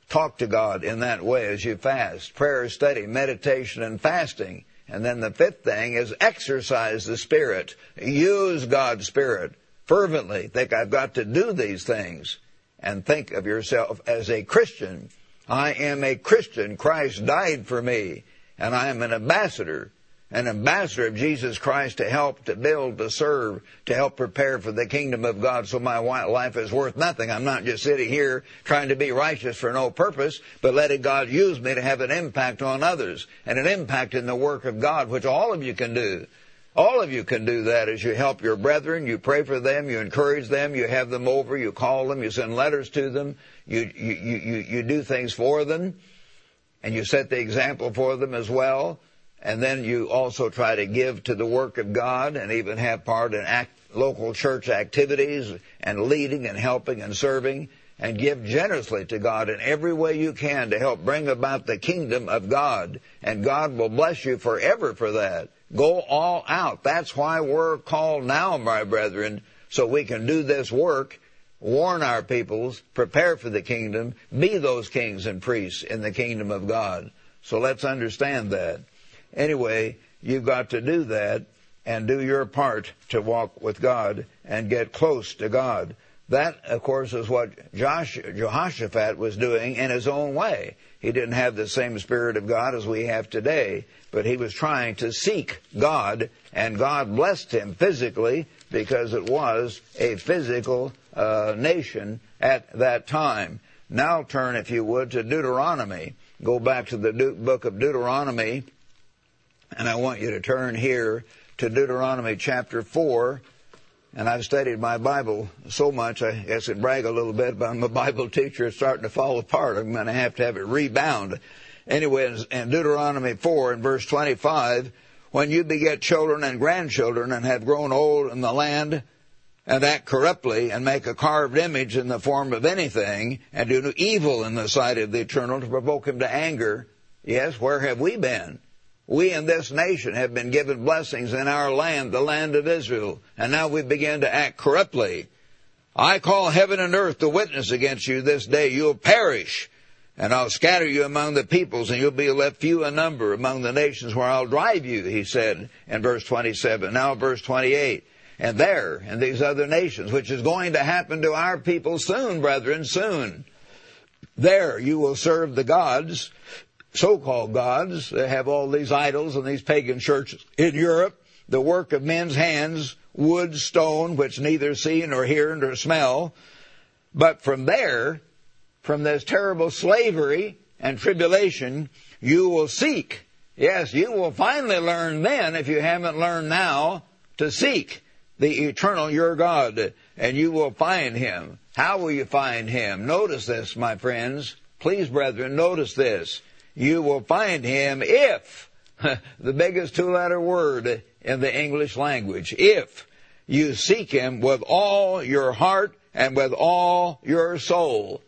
Talk to God in that way as you fast. Prayer, study, meditation, and fasting and then the fifth thing is exercise the Spirit. Use God's Spirit fervently. Think I've got to do these things. And think of yourself as a Christian. I am a Christian. Christ died for me. And I am an ambassador an ambassador of Jesus Christ to help, to build, to serve, to help prepare for the kingdom of God so my life is worth nothing. I'm not just sitting here trying to be righteous for no purpose, but letting God use me to have an impact on others and an impact in the work of God, which all of you can do. All of you can do that as you help your brethren, you pray for them, you encourage them, you have them over, you call them, you send letters to them, you, you, you, you do things for them, and you set the example for them as well and then you also try to give to the work of God and even have part in act, local church activities and leading and helping and serving and give generously to God in every way you can to help bring about the kingdom of God. And God will bless you forever for that. Go all out. That's why we're called now, my brethren, so we can do this work, warn our peoples, prepare for the kingdom, be those kings and priests in the kingdom of God. So let's understand that. Anyway, you've got to do that and do your part to walk with God and get close to God. That, of course, is what Josh, Jehoshaphat was doing in his own way. He didn't have the same Spirit of God as we have today, but he was trying to seek God, and God blessed him physically because it was a physical uh, nation at that time. Now turn, if you would, to Deuteronomy. Go back to the book of Deuteronomy and I want you to turn here to Deuteronomy chapter 4. And I've studied my Bible so much, I guess I brag a little bit, but I'm a Bible teacher. It's starting to fall apart. I'm going to have to have it rebound. Anyway, in Deuteronomy 4 in verse 25, when you beget children and grandchildren and have grown old in the land, and act corruptly and make a carved image in the form of anything and do evil in the sight of the eternal to provoke him to anger. Yes, where have we been? We in this nation have been given blessings in our land, the land of Israel, and now we begin to act corruptly. I call heaven and earth to witness against you this day. You'll perish, and I'll scatter you among the peoples, and you'll be left few in number among the nations where I'll drive you, he said in verse 27. Now verse 28. And there, in these other nations, which is going to happen to our people soon, brethren, soon. There you will serve the gods, so-called gods, that have all these idols and these pagan churches in Europe, the work of men's hands, wood, stone, which neither see nor hear nor smell. But from there, from this terrible slavery and tribulation, you will seek. Yes, you will finally learn then, if you haven't learned now, to seek the eternal your God, and you will find him. How will you find him? Notice this, my friends. Please, brethren, notice this. You will find him if, the biggest two-letter word in the English language, if you seek him with all your heart and with all your soul.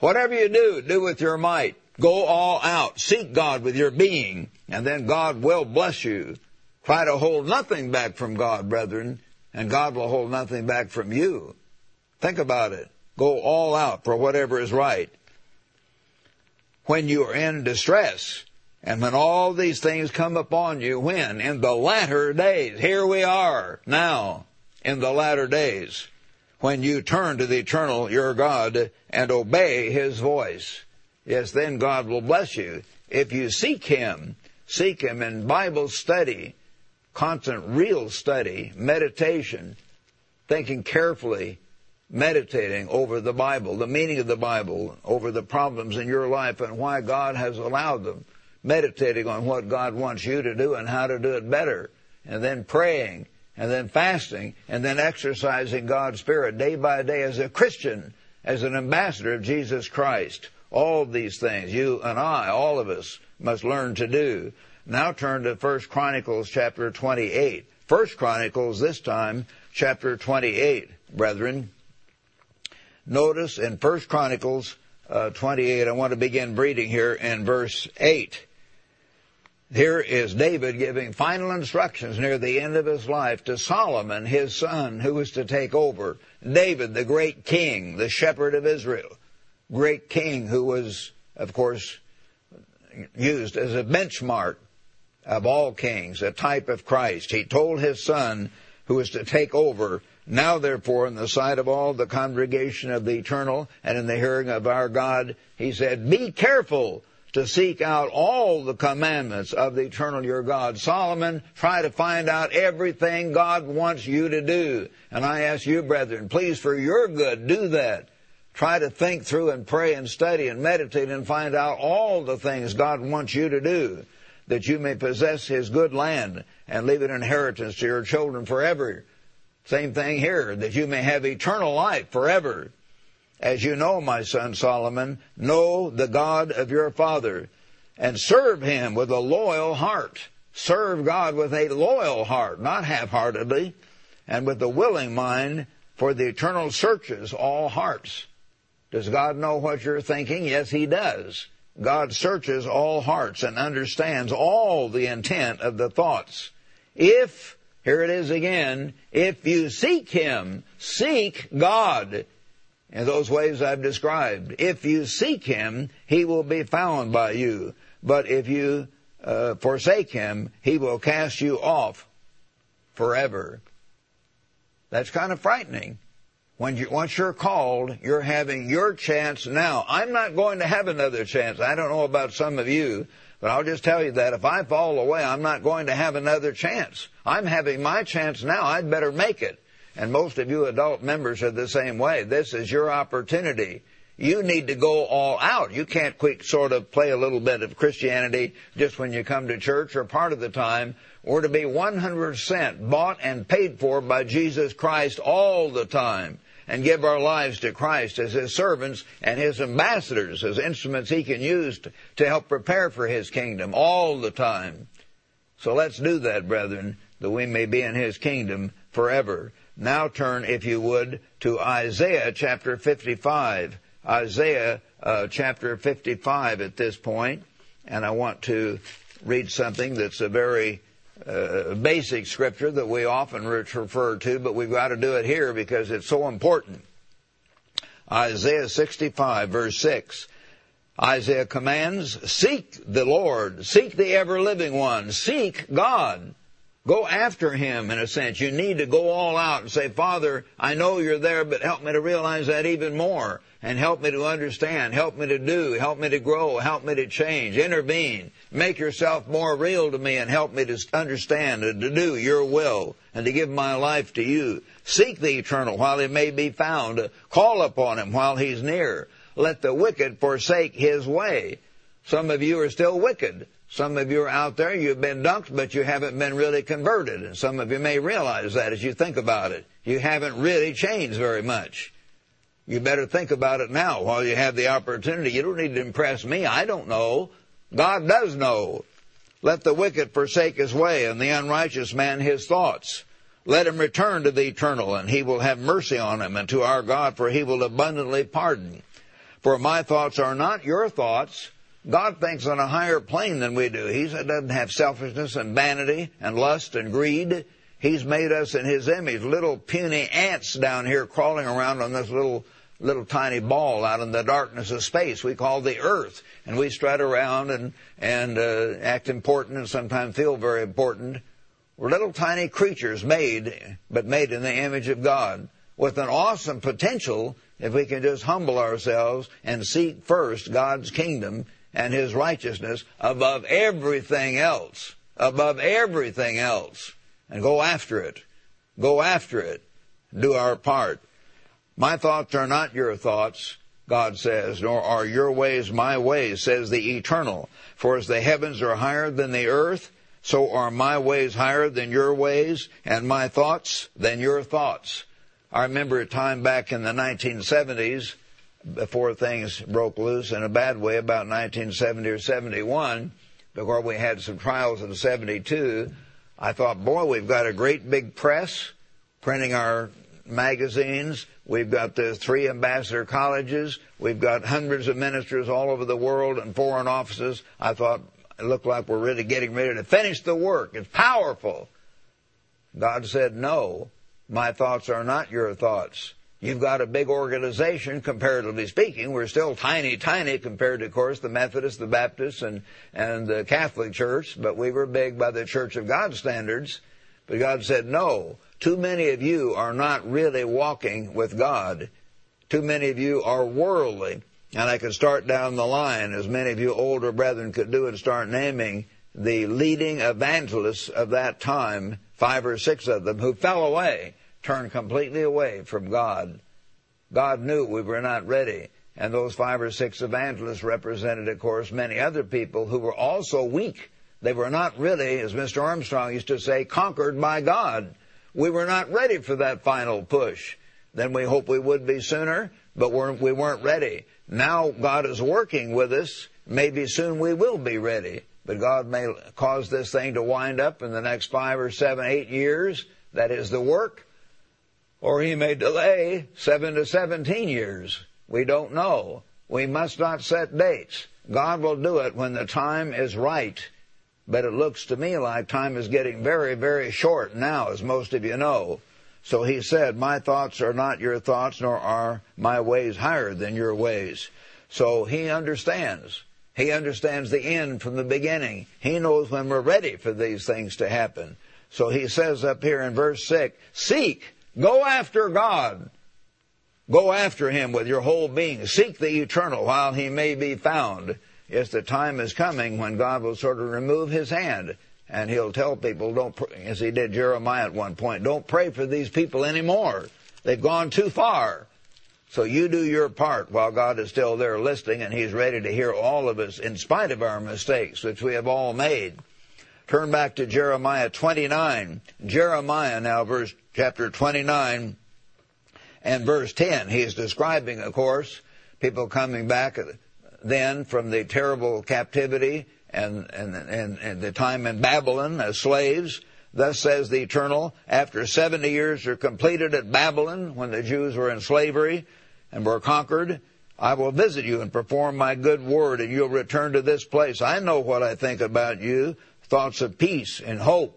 Whatever you do, do with your might. Go all out. Seek God with your being, and then God will bless you. Try to hold nothing back from God, brethren, and God will hold nothing back from you. Think about it. Go all out for whatever is right. When you are in distress, and when all these things come upon you, when? In the latter days. Here we are, now, in the latter days. When you turn to the eternal, your God, and obey His voice. Yes, then God will bless you. If you seek Him, seek Him in Bible study, constant real study, meditation, thinking carefully, meditating over the Bible, the meaning of the Bible, over the problems in your life and why God has allowed them, meditating on what God wants you to do and how to do it better, and then praying, and then fasting, and then exercising God's Spirit day by day as a Christian, as an ambassador of Jesus Christ. All these things, you and I, all of us, must learn to do. Now turn to 1 Chronicles chapter 28. 1 Chronicles, this time, chapter 28, brethren. Notice in 1 Chronicles uh, 28, I want to begin reading here in verse 8. Here is David giving final instructions near the end of his life to Solomon, his son, who was to take over. David, the great king, the shepherd of Israel. Great king who was, of course, used as a benchmark of all kings, a type of Christ. He told his son, who was to take over, now therefore in the sight of all the congregation of the eternal and in the hearing of our God, he said, be careful to seek out all the commandments of the eternal your God. Solomon, try to find out everything God wants you to do. And I ask you, brethren, please for your good, do that. Try to think through and pray and study and meditate and find out all the things God wants you to do that you may possess his good land and leave an inheritance to your children forever. Same thing here, that you may have eternal life forever. As you know, my son Solomon, know the God of your father and serve him with a loyal heart. Serve God with a loyal heart, not half-heartedly, and with a willing mind, for the eternal searches all hearts. Does God know what you're thinking? Yes, He does. God searches all hearts and understands all the intent of the thoughts. If, here it is again, if you seek Him, seek God in those ways I've described. If you seek Him, He will be found by you. But if you uh, forsake Him, He will cast you off forever. That's kind of frightening. When you, once you're called, you're having your chance now. I'm not going to have another chance. I don't know about some of you, but I'll just tell you that if I fall away, I'm not going to have another chance. I'm having my chance now. I'd better make it. And most of you adult members are the same way. This is your opportunity. You need to go all out. You can't quick sort of play a little bit of Christianity just when you come to church or part of the time. We're to be 100% bought and paid for by Jesus Christ all the time and give our lives to Christ as His servants and His ambassadors, as instruments He can use to, to help prepare for His kingdom all the time. So let's do that, brethren, that we may be in His kingdom forever. Now turn, if you would, to Isaiah chapter 55. Isaiah uh, chapter 55 at this point, and I want to read something that's a very uh, basic scripture that we often refer to, but we've got to do it here because it's so important. Isaiah 65 verse 6. Isaiah commands, seek the Lord, seek the ever living one, seek God. Go after him in a sense. You need to go all out and say, Father, I know you're there, but help me to realize that even more and help me to understand, help me to do, help me to grow, help me to change, intervene, make yourself more real to me and help me to understand and to do your will and to give my life to you. Seek the eternal while he may be found. Call upon him while he's near. Let the wicked forsake his way. Some of you are still wicked. Some of you are out there, you've been dunked, but you haven't been really converted. And some of you may realize that as you think about it. You haven't really changed very much. You better think about it now while you have the opportunity. You don't need to impress me. I don't know. God does know. Let the wicked forsake his way and the unrighteous man his thoughts. Let him return to the eternal and he will have mercy on him and to our God for he will abundantly pardon. For my thoughts are not your thoughts God thinks on a higher plane than we do. He doesn't have selfishness and vanity and lust and greed. He's made us in His image, little puny ants down here crawling around on this little, little tiny ball out in the darkness of space we call the earth. And we strut around and, and uh, act important and sometimes feel very important. We're little tiny creatures made, but made in the image of God with an awesome potential if we can just humble ourselves and seek first God's kingdom and his righteousness above everything else. Above everything else. And go after it. Go after it. Do our part. My thoughts are not your thoughts, God says, nor are your ways my ways, says the eternal. For as the heavens are higher than the earth, so are my ways higher than your ways, and my thoughts than your thoughts. I remember a time back in the 1970s before things broke loose in a bad way about 1970 or 71, before we had some trials in 72, I thought, boy, we've got a great big press printing our magazines. We've got the three ambassador colleges. We've got hundreds of ministers all over the world and foreign offices. I thought it looked like we're really getting ready to finish the work. It's powerful. God said, no, my thoughts are not your thoughts. You've got a big organization, comparatively speaking. We're still tiny, tiny compared to, of course, the Methodists, the Baptists, and, and the Catholic Church, but we were big by the Church of God standards. But God said, no, too many of you are not really walking with God. Too many of you are worldly. And I could start down the line, as many of you older brethren could do, and start naming the leading evangelists of that time, five or six of them, who fell away turned completely away from God. God knew we were not ready. And those five or six evangelists represented, of course, many other people who were also weak. They were not really, as Mr. Armstrong used to say, conquered by God. We were not ready for that final push. Then we hoped we would be sooner, but we weren't ready. Now God is working with us. Maybe soon we will be ready. But God may cause this thing to wind up in the next five or seven, eight years. That is the work or he may delay seven to 17 years. We don't know. We must not set dates. God will do it when the time is right. But it looks to me like time is getting very, very short now, as most of you know. So he said, My thoughts are not your thoughts, nor are my ways higher than your ways. So he understands. He understands the end from the beginning. He knows when we're ready for these things to happen. So he says up here in verse 6, Seek Go after God. Go after Him with your whole being. Seek the eternal while He may be found. Yes, the time is coming when God will sort of remove His hand and He'll tell people, don't, pray, as He did Jeremiah at one point, don't pray for these people anymore. They've gone too far. So you do your part while God is still there listening and He's ready to hear all of us in spite of our mistakes, which we have all made. Turn back to Jeremiah 29. Jeremiah now, verse chapter 29 and verse 10. He's describing, of course, people coming back then from the terrible captivity and, and, and, and the time in Babylon as slaves. Thus says the Eternal, after 70 years are completed at Babylon when the Jews were in slavery and were conquered, I will visit you and perform my good word, and you'll return to this place. I know what I think about you thoughts of peace and hope.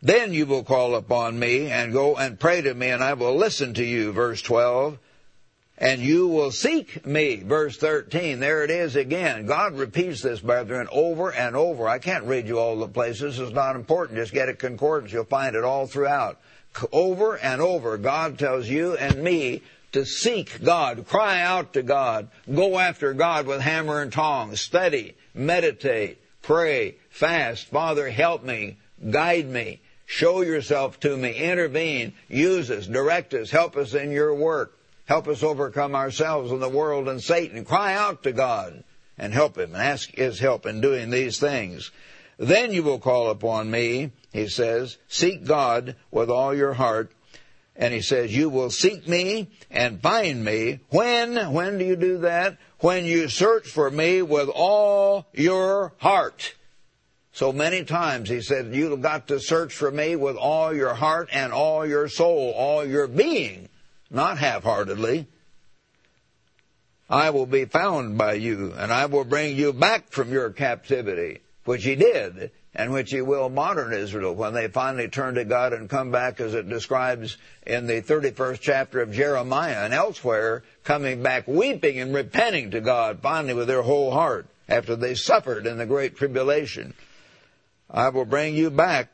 Then you will call upon me and go and pray to me, and I will listen to you. Verse 12 and you will seek me. Verse 13. There it is again. God repeats this, brethren, over and over. I can't read you all the places. It's not important. Just get a concordance. You'll find it all throughout. Over and over, God tells you and me to seek God, cry out to God, go after God with hammer and tongs, study, meditate, pray, fast. Father, help me, guide me, show yourself to me, intervene, use us, direct us, help us in your work. Help us overcome ourselves and the world and Satan. Cry out to God and help Him and ask His help in doing these things. Then you will call upon me, he says. Seek God with all your heart. And he says, you will seek me and find me. When? When do you do that? When you search for me with all your heart. So many times he said, you've got to search for me with all your heart and all your soul, all your being not half-heartedly. I will be found by you, and I will bring you back from your captivity, which he did, and which he will modern Israel when they finally turn to God and come back as it describes in the 31st chapter of Jeremiah and elsewhere, coming back weeping and repenting to God finally with their whole heart after they suffered in the great tribulation. I will bring you back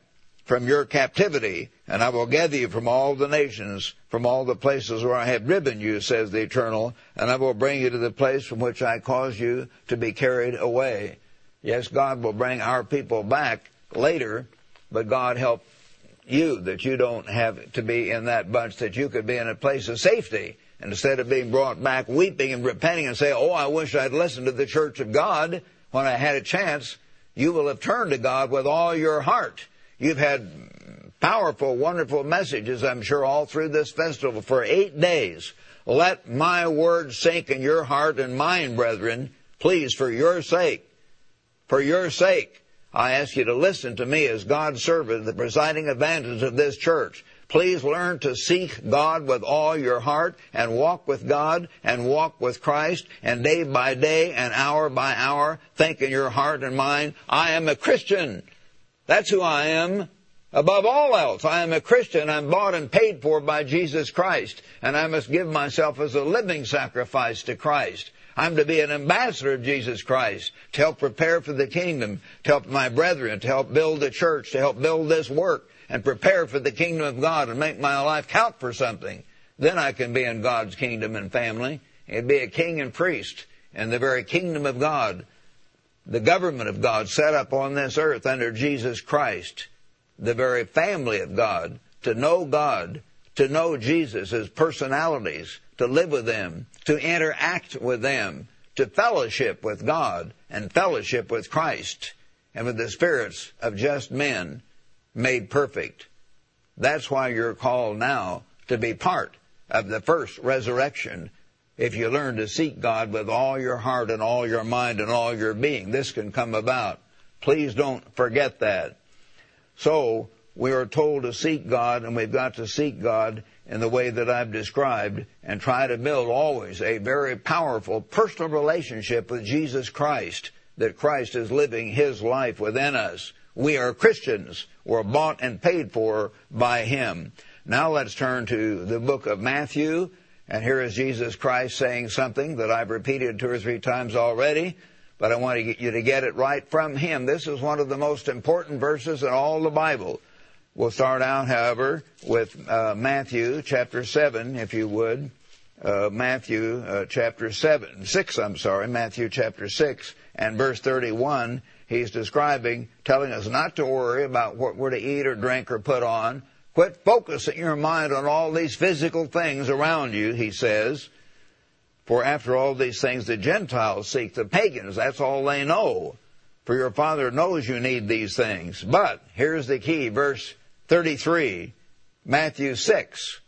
from your captivity, and I will gather you from all the nations, from all the places where I have driven you, says the Eternal, and I will bring you to the place from which I caused you to be carried away. Yes, God will bring our people back later, but God help you that you don't have to be in that bunch, that you could be in a place of safety. And instead of being brought back weeping and repenting and say, oh, I wish I'd listened to the church of God when I had a chance, you will have turned to God with all your heart You've had powerful, wonderful messages, I'm sure, all through this festival for eight days. Let my word sink in your heart and mind, brethren, please, for your sake. For your sake, I ask you to listen to me as God's servant, the presiding advantage of this church. Please learn to seek God with all your heart and walk with God and walk with Christ and day by day and hour by hour think in your heart and mind, I am a Christian. That's who I am. Above all else, I am a Christian. I'm bought and paid for by Jesus Christ, and I must give myself as a living sacrifice to Christ. I'm to be an ambassador of Jesus Christ, to help prepare for the kingdom, to help my brethren, to help build the church, to help build this work, and prepare for the kingdom of God and make my life count for something. Then I can be in God's kingdom and family, and be a king and priest in the very kingdom of God. The government of God set up on this earth under Jesus Christ, the very family of God, to know God, to know Jesus as personalities, to live with them, to interact with them, to fellowship with God and fellowship with Christ and with the spirits of just men made perfect. That's why you're called now to be part of the first resurrection if you learn to seek God with all your heart and all your mind and all your being. This can come about. Please don't forget that. So, we are told to seek God, and we've got to seek God in the way that I've described and try to build always a very powerful personal relationship with Jesus Christ, that Christ is living His life within us. We are Christians. We're bought and paid for by Him. Now let's turn to the book of Matthew and here is Jesus Christ saying something that I've repeated two or three times already, but I want to get you to get it right from Him. This is one of the most important verses in all the Bible. We'll start out, however, with uh, Matthew chapter 7, if you would. Uh, Matthew uh, chapter 7, 6, I'm sorry, Matthew chapter 6 and verse 31. He's describing, telling us not to worry about what we're to eat or drink or put on, Quit focusing your mind on all these physical things around you, he says. For after all these things the Gentiles seek, the pagans, that's all they know. For your Father knows you need these things. But, here's the key, verse 33, Matthew 6.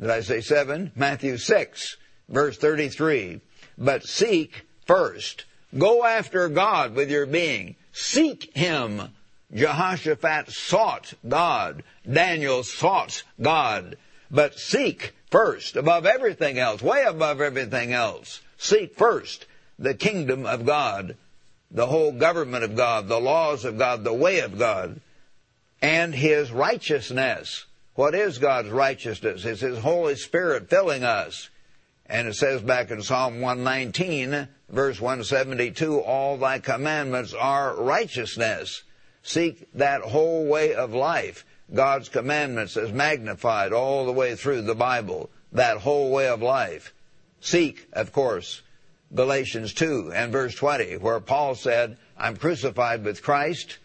Did I say 7? Matthew 6, verse 33. But seek first. Go after God with your being. Seek Him Jehoshaphat sought God. Daniel sought God. But seek first, above everything else, way above everything else, seek first the kingdom of God, the whole government of God, the laws of God, the way of God, and His righteousness. What is God's righteousness? It's His Holy Spirit filling us. And it says back in Psalm 119, verse 172, all thy commandments are righteousness. Seek that whole way of life. God's commandments is magnified all the way through the Bible. That whole way of life. Seek, of course, Galatians 2 and verse 20, where Paul said, I'm crucified with Christ,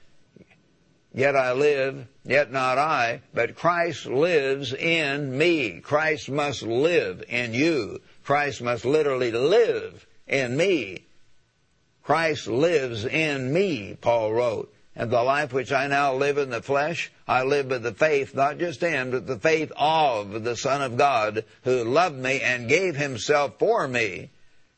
yet I live, yet not I, but Christ lives in me. Christ must live in you. Christ must literally live in me. Christ lives in me, Paul wrote. And the life which I now live in the flesh, I live by the faith, not just in, but the faith of the Son of God, who loved me and gave himself for me.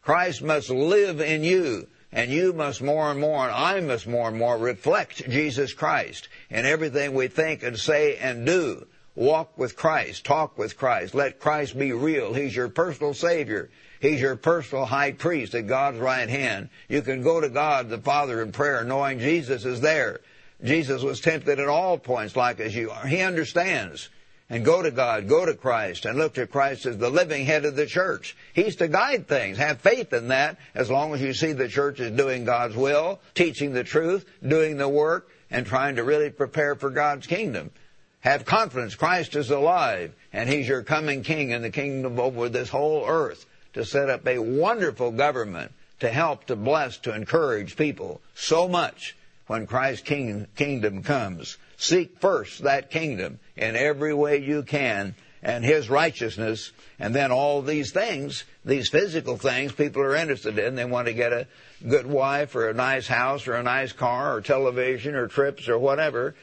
Christ must live in you, and you must more and more, and I must more and more reflect Jesus Christ in everything we think and say and do. Walk with Christ, talk with Christ, let Christ be real. He's your personal Savior. He's your personal high priest at God's right hand. You can go to God the Father in prayer knowing Jesus is there. Jesus was tempted at all points like as you are. He understands. And go to God, go to Christ, and look to Christ as the living head of the church. He's to guide things. Have faith in that as long as you see the church is doing God's will, teaching the truth, doing the work, and trying to really prepare for God's kingdom. Have confidence. Christ is alive, and He's your coming King in the kingdom over this whole earth to set up a wonderful government to help, to bless, to encourage people so much when Christ's king, kingdom comes. Seek first that kingdom in every way you can and his righteousness and then all these things, these physical things people are interested in. They want to get a good wife or a nice house or a nice car or television or trips or whatever.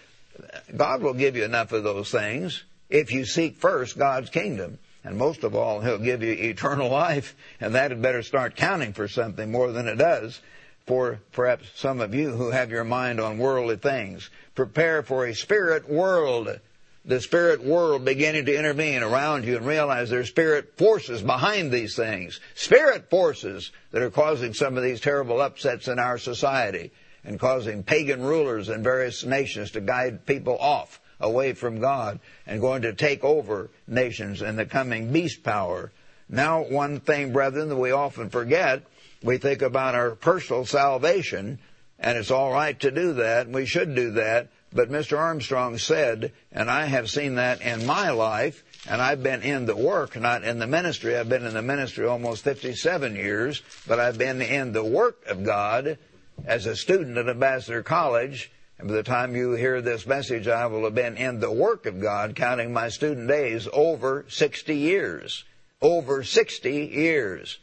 God will give you enough of those things if you seek first God's kingdom. And most of all, He'll give you eternal life, and that had better start counting for something more than it does for perhaps some of you who have your mind on worldly things. Prepare for a spirit world. The spirit world beginning to intervene around you and realize there's spirit forces behind these things. Spirit forces that are causing some of these terrible upsets in our society and causing pagan rulers in various nations to guide people off away from God and going to take over nations in the coming beast power. Now, one thing, brethren, that we often forget, we think about our personal salvation, and it's all right to do that, and we should do that, but Mr. Armstrong said, and I have seen that in my life, and I've been in the work, not in the ministry. I've been in the ministry almost 57 years, but I've been in the work of God as a student at Ambassador College and by the time you hear this message, I will have been in the work of God, counting my student days, over 60 years. Over 60 years.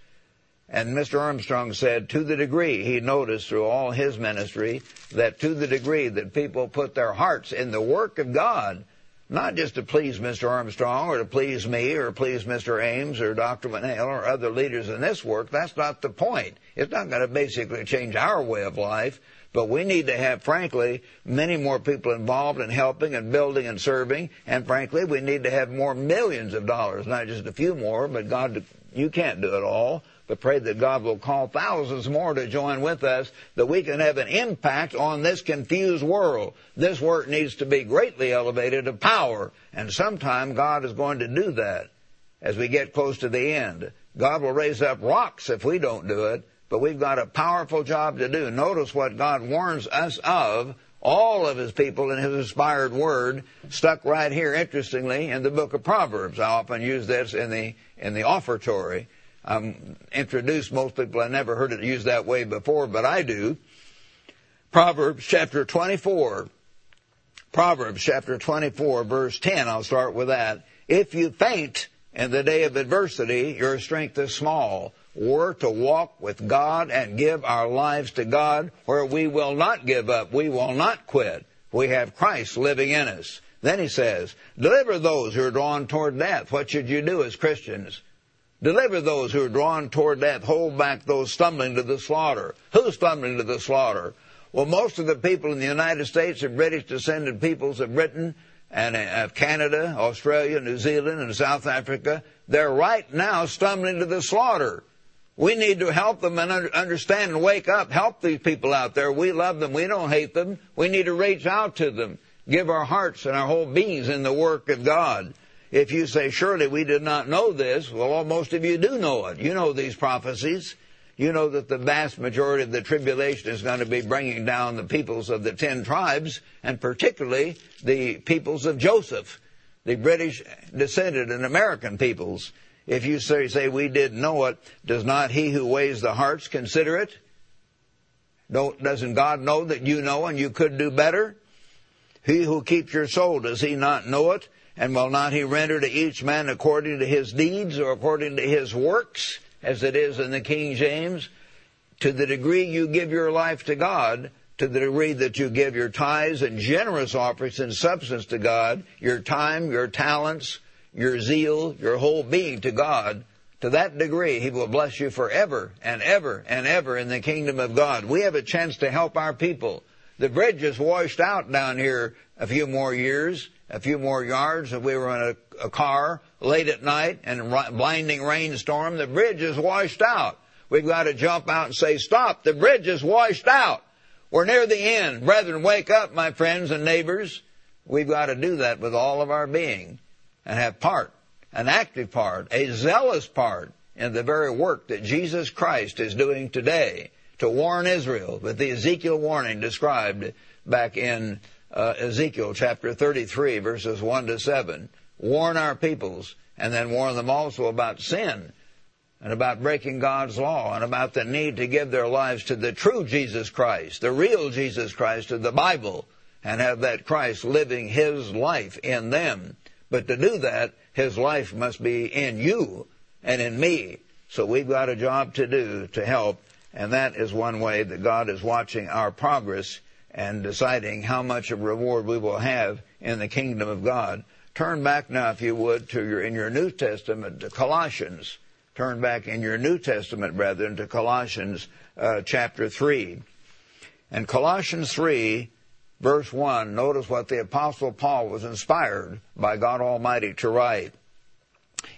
And Mr. Armstrong said to the degree he noticed through all his ministry that to the degree that people put their hearts in the work of God, not just to please Mr. Armstrong or to please me or please Mr. Ames or Dr. McNeil or other leaders in this work, that's not the point. It's not going to basically change our way of life. But we need to have, frankly, many more people involved in helping and building and serving. And frankly, we need to have more millions of dollars, not just a few more, but God, you can't do it all. But pray that God will call thousands more to join with us, that we can have an impact on this confused world. This work needs to be greatly elevated to power. And sometime God is going to do that as we get close to the end. God will raise up rocks if we don't do it. But we've got a powerful job to do. Notice what God warns us of, all of his people in his inspired word, stuck right here, interestingly, in the book of Proverbs. I often use this in the, in the offertory. Um, introduced most people, I never heard it used that way before, but I do. Proverbs chapter 24. Proverbs chapter 24 verse 10, I'll start with that. If you faint in the day of adversity, your strength is small were to walk with God and give our lives to God where we will not give up. We will not quit. We have Christ living in us. Then he says, deliver those who are drawn toward death. What should you do as Christians? Deliver those who are drawn toward death. Hold back those stumbling to the slaughter. Who's stumbling to the slaughter? Well, most of the people in the United States and British descended peoples of Britain and uh, of Canada, Australia, New Zealand, and South Africa, they're right now stumbling to the slaughter. We need to help them and understand and wake up. Help these people out there. We love them. We don't hate them. We need to reach out to them. Give our hearts and our whole beings in the work of God. If you say, surely we did not know this, well, most of you do know it. You know these prophecies. You know that the vast majority of the tribulation is going to be bringing down the peoples of the ten tribes, and particularly the peoples of Joseph, the British descended and American peoples. If you say, say we didn't know it, does not he who weighs the hearts consider it? Don't, doesn't God know that you know and you could do better? He who keeps your soul, does he not know it? And will not he render to each man according to his deeds or according to his works, as it is in the King James? To the degree you give your life to God, to the degree that you give your tithes and generous offerings in substance to God, your time, your talents, your zeal, your whole being to God, to that degree, He will bless you forever and ever and ever in the kingdom of God. We have a chance to help our people. The bridge is washed out down here a few more years, a few more yards. If we were in a, a car late at night and a blinding rainstorm, the bridge is washed out. We've got to jump out and say, stop, the bridge is washed out. We're near the end. Brethren, wake up, my friends and neighbors. We've got to do that with all of our being and have part, an active part, a zealous part in the very work that Jesus Christ is doing today to warn Israel with the Ezekiel warning described back in uh, Ezekiel chapter 33 verses 1 to 7. Warn our peoples and then warn them also about sin and about breaking God's law and about the need to give their lives to the true Jesus Christ, the real Jesus Christ of the Bible, and have that Christ living His life in them but to do that, his life must be in you and in me. So we've got a job to do to help, and that is one way that God is watching our progress and deciding how much of reward we will have in the kingdom of God. Turn back now, if you would, to your in your New Testament to Colossians. Turn back in your New Testament, brethren, to Colossians uh, chapter three. And Colossians three verse 1, notice what the Apostle Paul was inspired by God Almighty to write.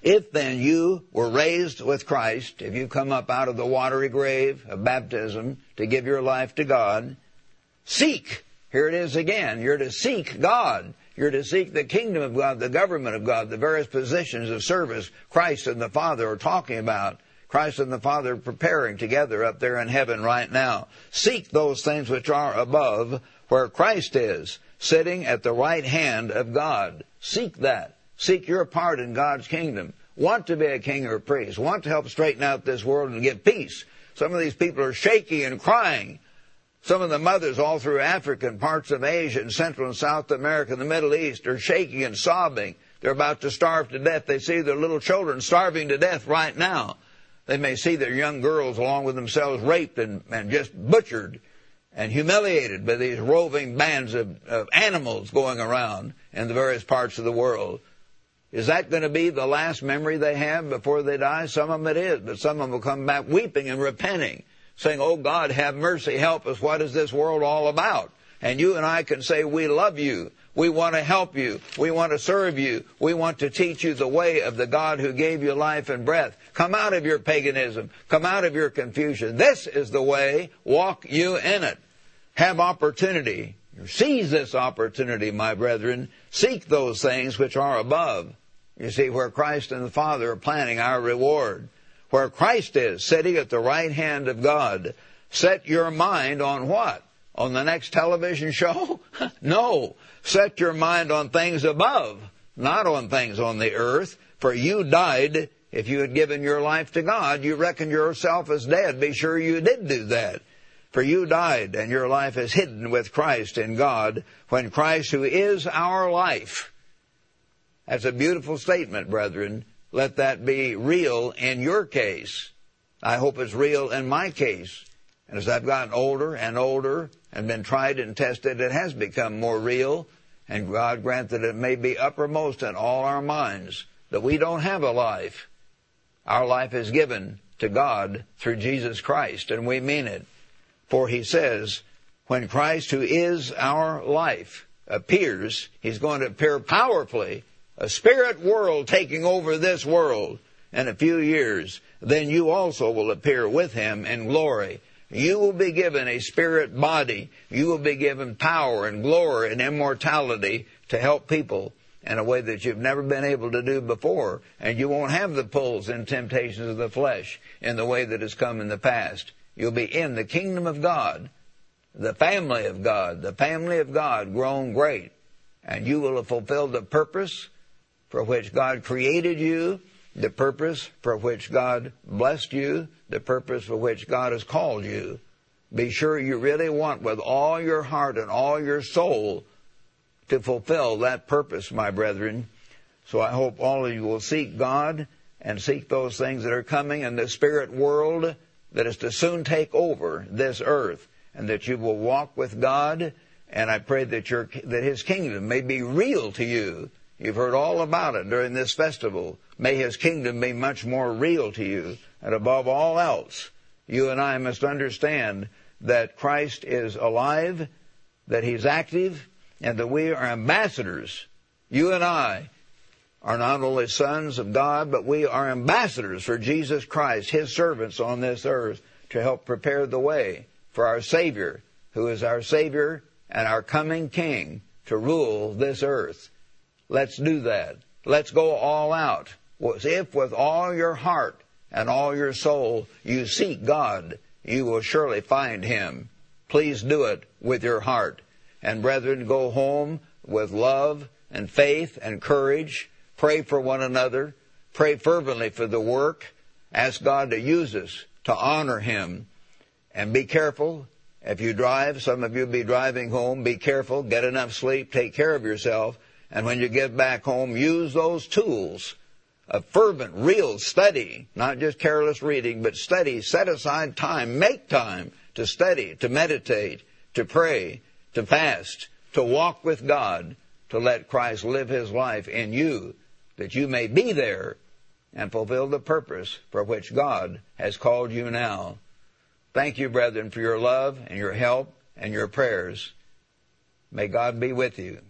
If then you were raised with Christ, if you come up out of the watery grave of baptism to give your life to God, seek. Here it is again. You're to seek God. You're to seek the kingdom of God, the government of God, the various positions of service Christ and the Father are talking about. Christ and the Father preparing together up there in heaven right now. Seek those things which are above, where Christ is, sitting at the right hand of God. Seek that. Seek your part in God's kingdom. Want to be a king or a priest. Want to help straighten out this world and get peace. Some of these people are shaking and crying. Some of the mothers all through Africa and parts of Asia and Central and South America and the Middle East are shaking and sobbing. They're about to starve to death. They see their little children starving to death right now. They may see their young girls along with themselves raped and, and just butchered and humiliated by these roving bands of, of animals going around in the various parts of the world. Is that going to be the last memory they have before they die? Some of them it is, but some of them will come back weeping and repenting, saying, Oh God, have mercy, help us. What is this world all about? And you and I can say, we love you. We want to help you. We want to serve you. We want to teach you the way of the God who gave you life and breath. Come out of your paganism. Come out of your confusion. This is the way. Walk you in it. Have opportunity. Seize this opportunity, my brethren. Seek those things which are above. You see, where Christ and the Father are planning our reward. Where Christ is, sitting at the right hand of God. Set your mind on what? On the next television show? no. Set your mind on things above, not on things on the earth. For you died if you had given your life to God. You reckon yourself as dead. Be sure you did do that. For you died and your life is hidden with Christ in God when Christ who is our life. That's a beautiful statement, brethren. Let that be real in your case. I hope it's real in my case. And as I've gotten older and older and been tried and tested, it has become more real. And God grant that it may be uppermost in all our minds that we don't have a life. Our life is given to God through Jesus Christ, and we mean it. For he says, when Christ, who is our life, appears, he's going to appear powerfully, a spirit world taking over this world in a few years, then you also will appear with him in glory. You will be given a spirit body. You will be given power and glory and immortality to help people in a way that you've never been able to do before. And you won't have the pulls and temptations of the flesh in the way that has come in the past. You'll be in the kingdom of God, the family of God, the family of God grown great. And you will have fulfilled the purpose for which God created you the purpose for which God blessed you, the purpose for which God has called you. Be sure you really want with all your heart and all your soul to fulfill that purpose, my brethren. So I hope all of you will seek God and seek those things that are coming in the spirit world that is to soon take over this earth and that you will walk with God and I pray that your, that His kingdom may be real to you You've heard all about it during this festival. May His kingdom be much more real to you. And above all else, you and I must understand that Christ is alive, that He's active, and that we are ambassadors. You and I are not only sons of God, but we are ambassadors for Jesus Christ, His servants on this earth, to help prepare the way for our Savior, who is our Savior and our coming King to rule this earth. Let's do that. Let's go all out. Was if with all your heart and all your soul you seek God, you will surely find Him. Please do it with your heart. And brethren, go home with love and faith and courage. Pray for one another. Pray fervently for the work. Ask God to use us to honor Him. And be careful. If you drive, some of you be driving home, be careful, get enough sleep, take care of yourself, and when you get back home, use those tools of fervent, real study, not just careless reading, but study. Set aside time. Make time to study, to meditate, to pray, to fast, to walk with God, to let Christ live His life in you, that you may be there and fulfill the purpose for which God has called you now. Thank you, brethren, for your love and your help and your prayers. May God be with you.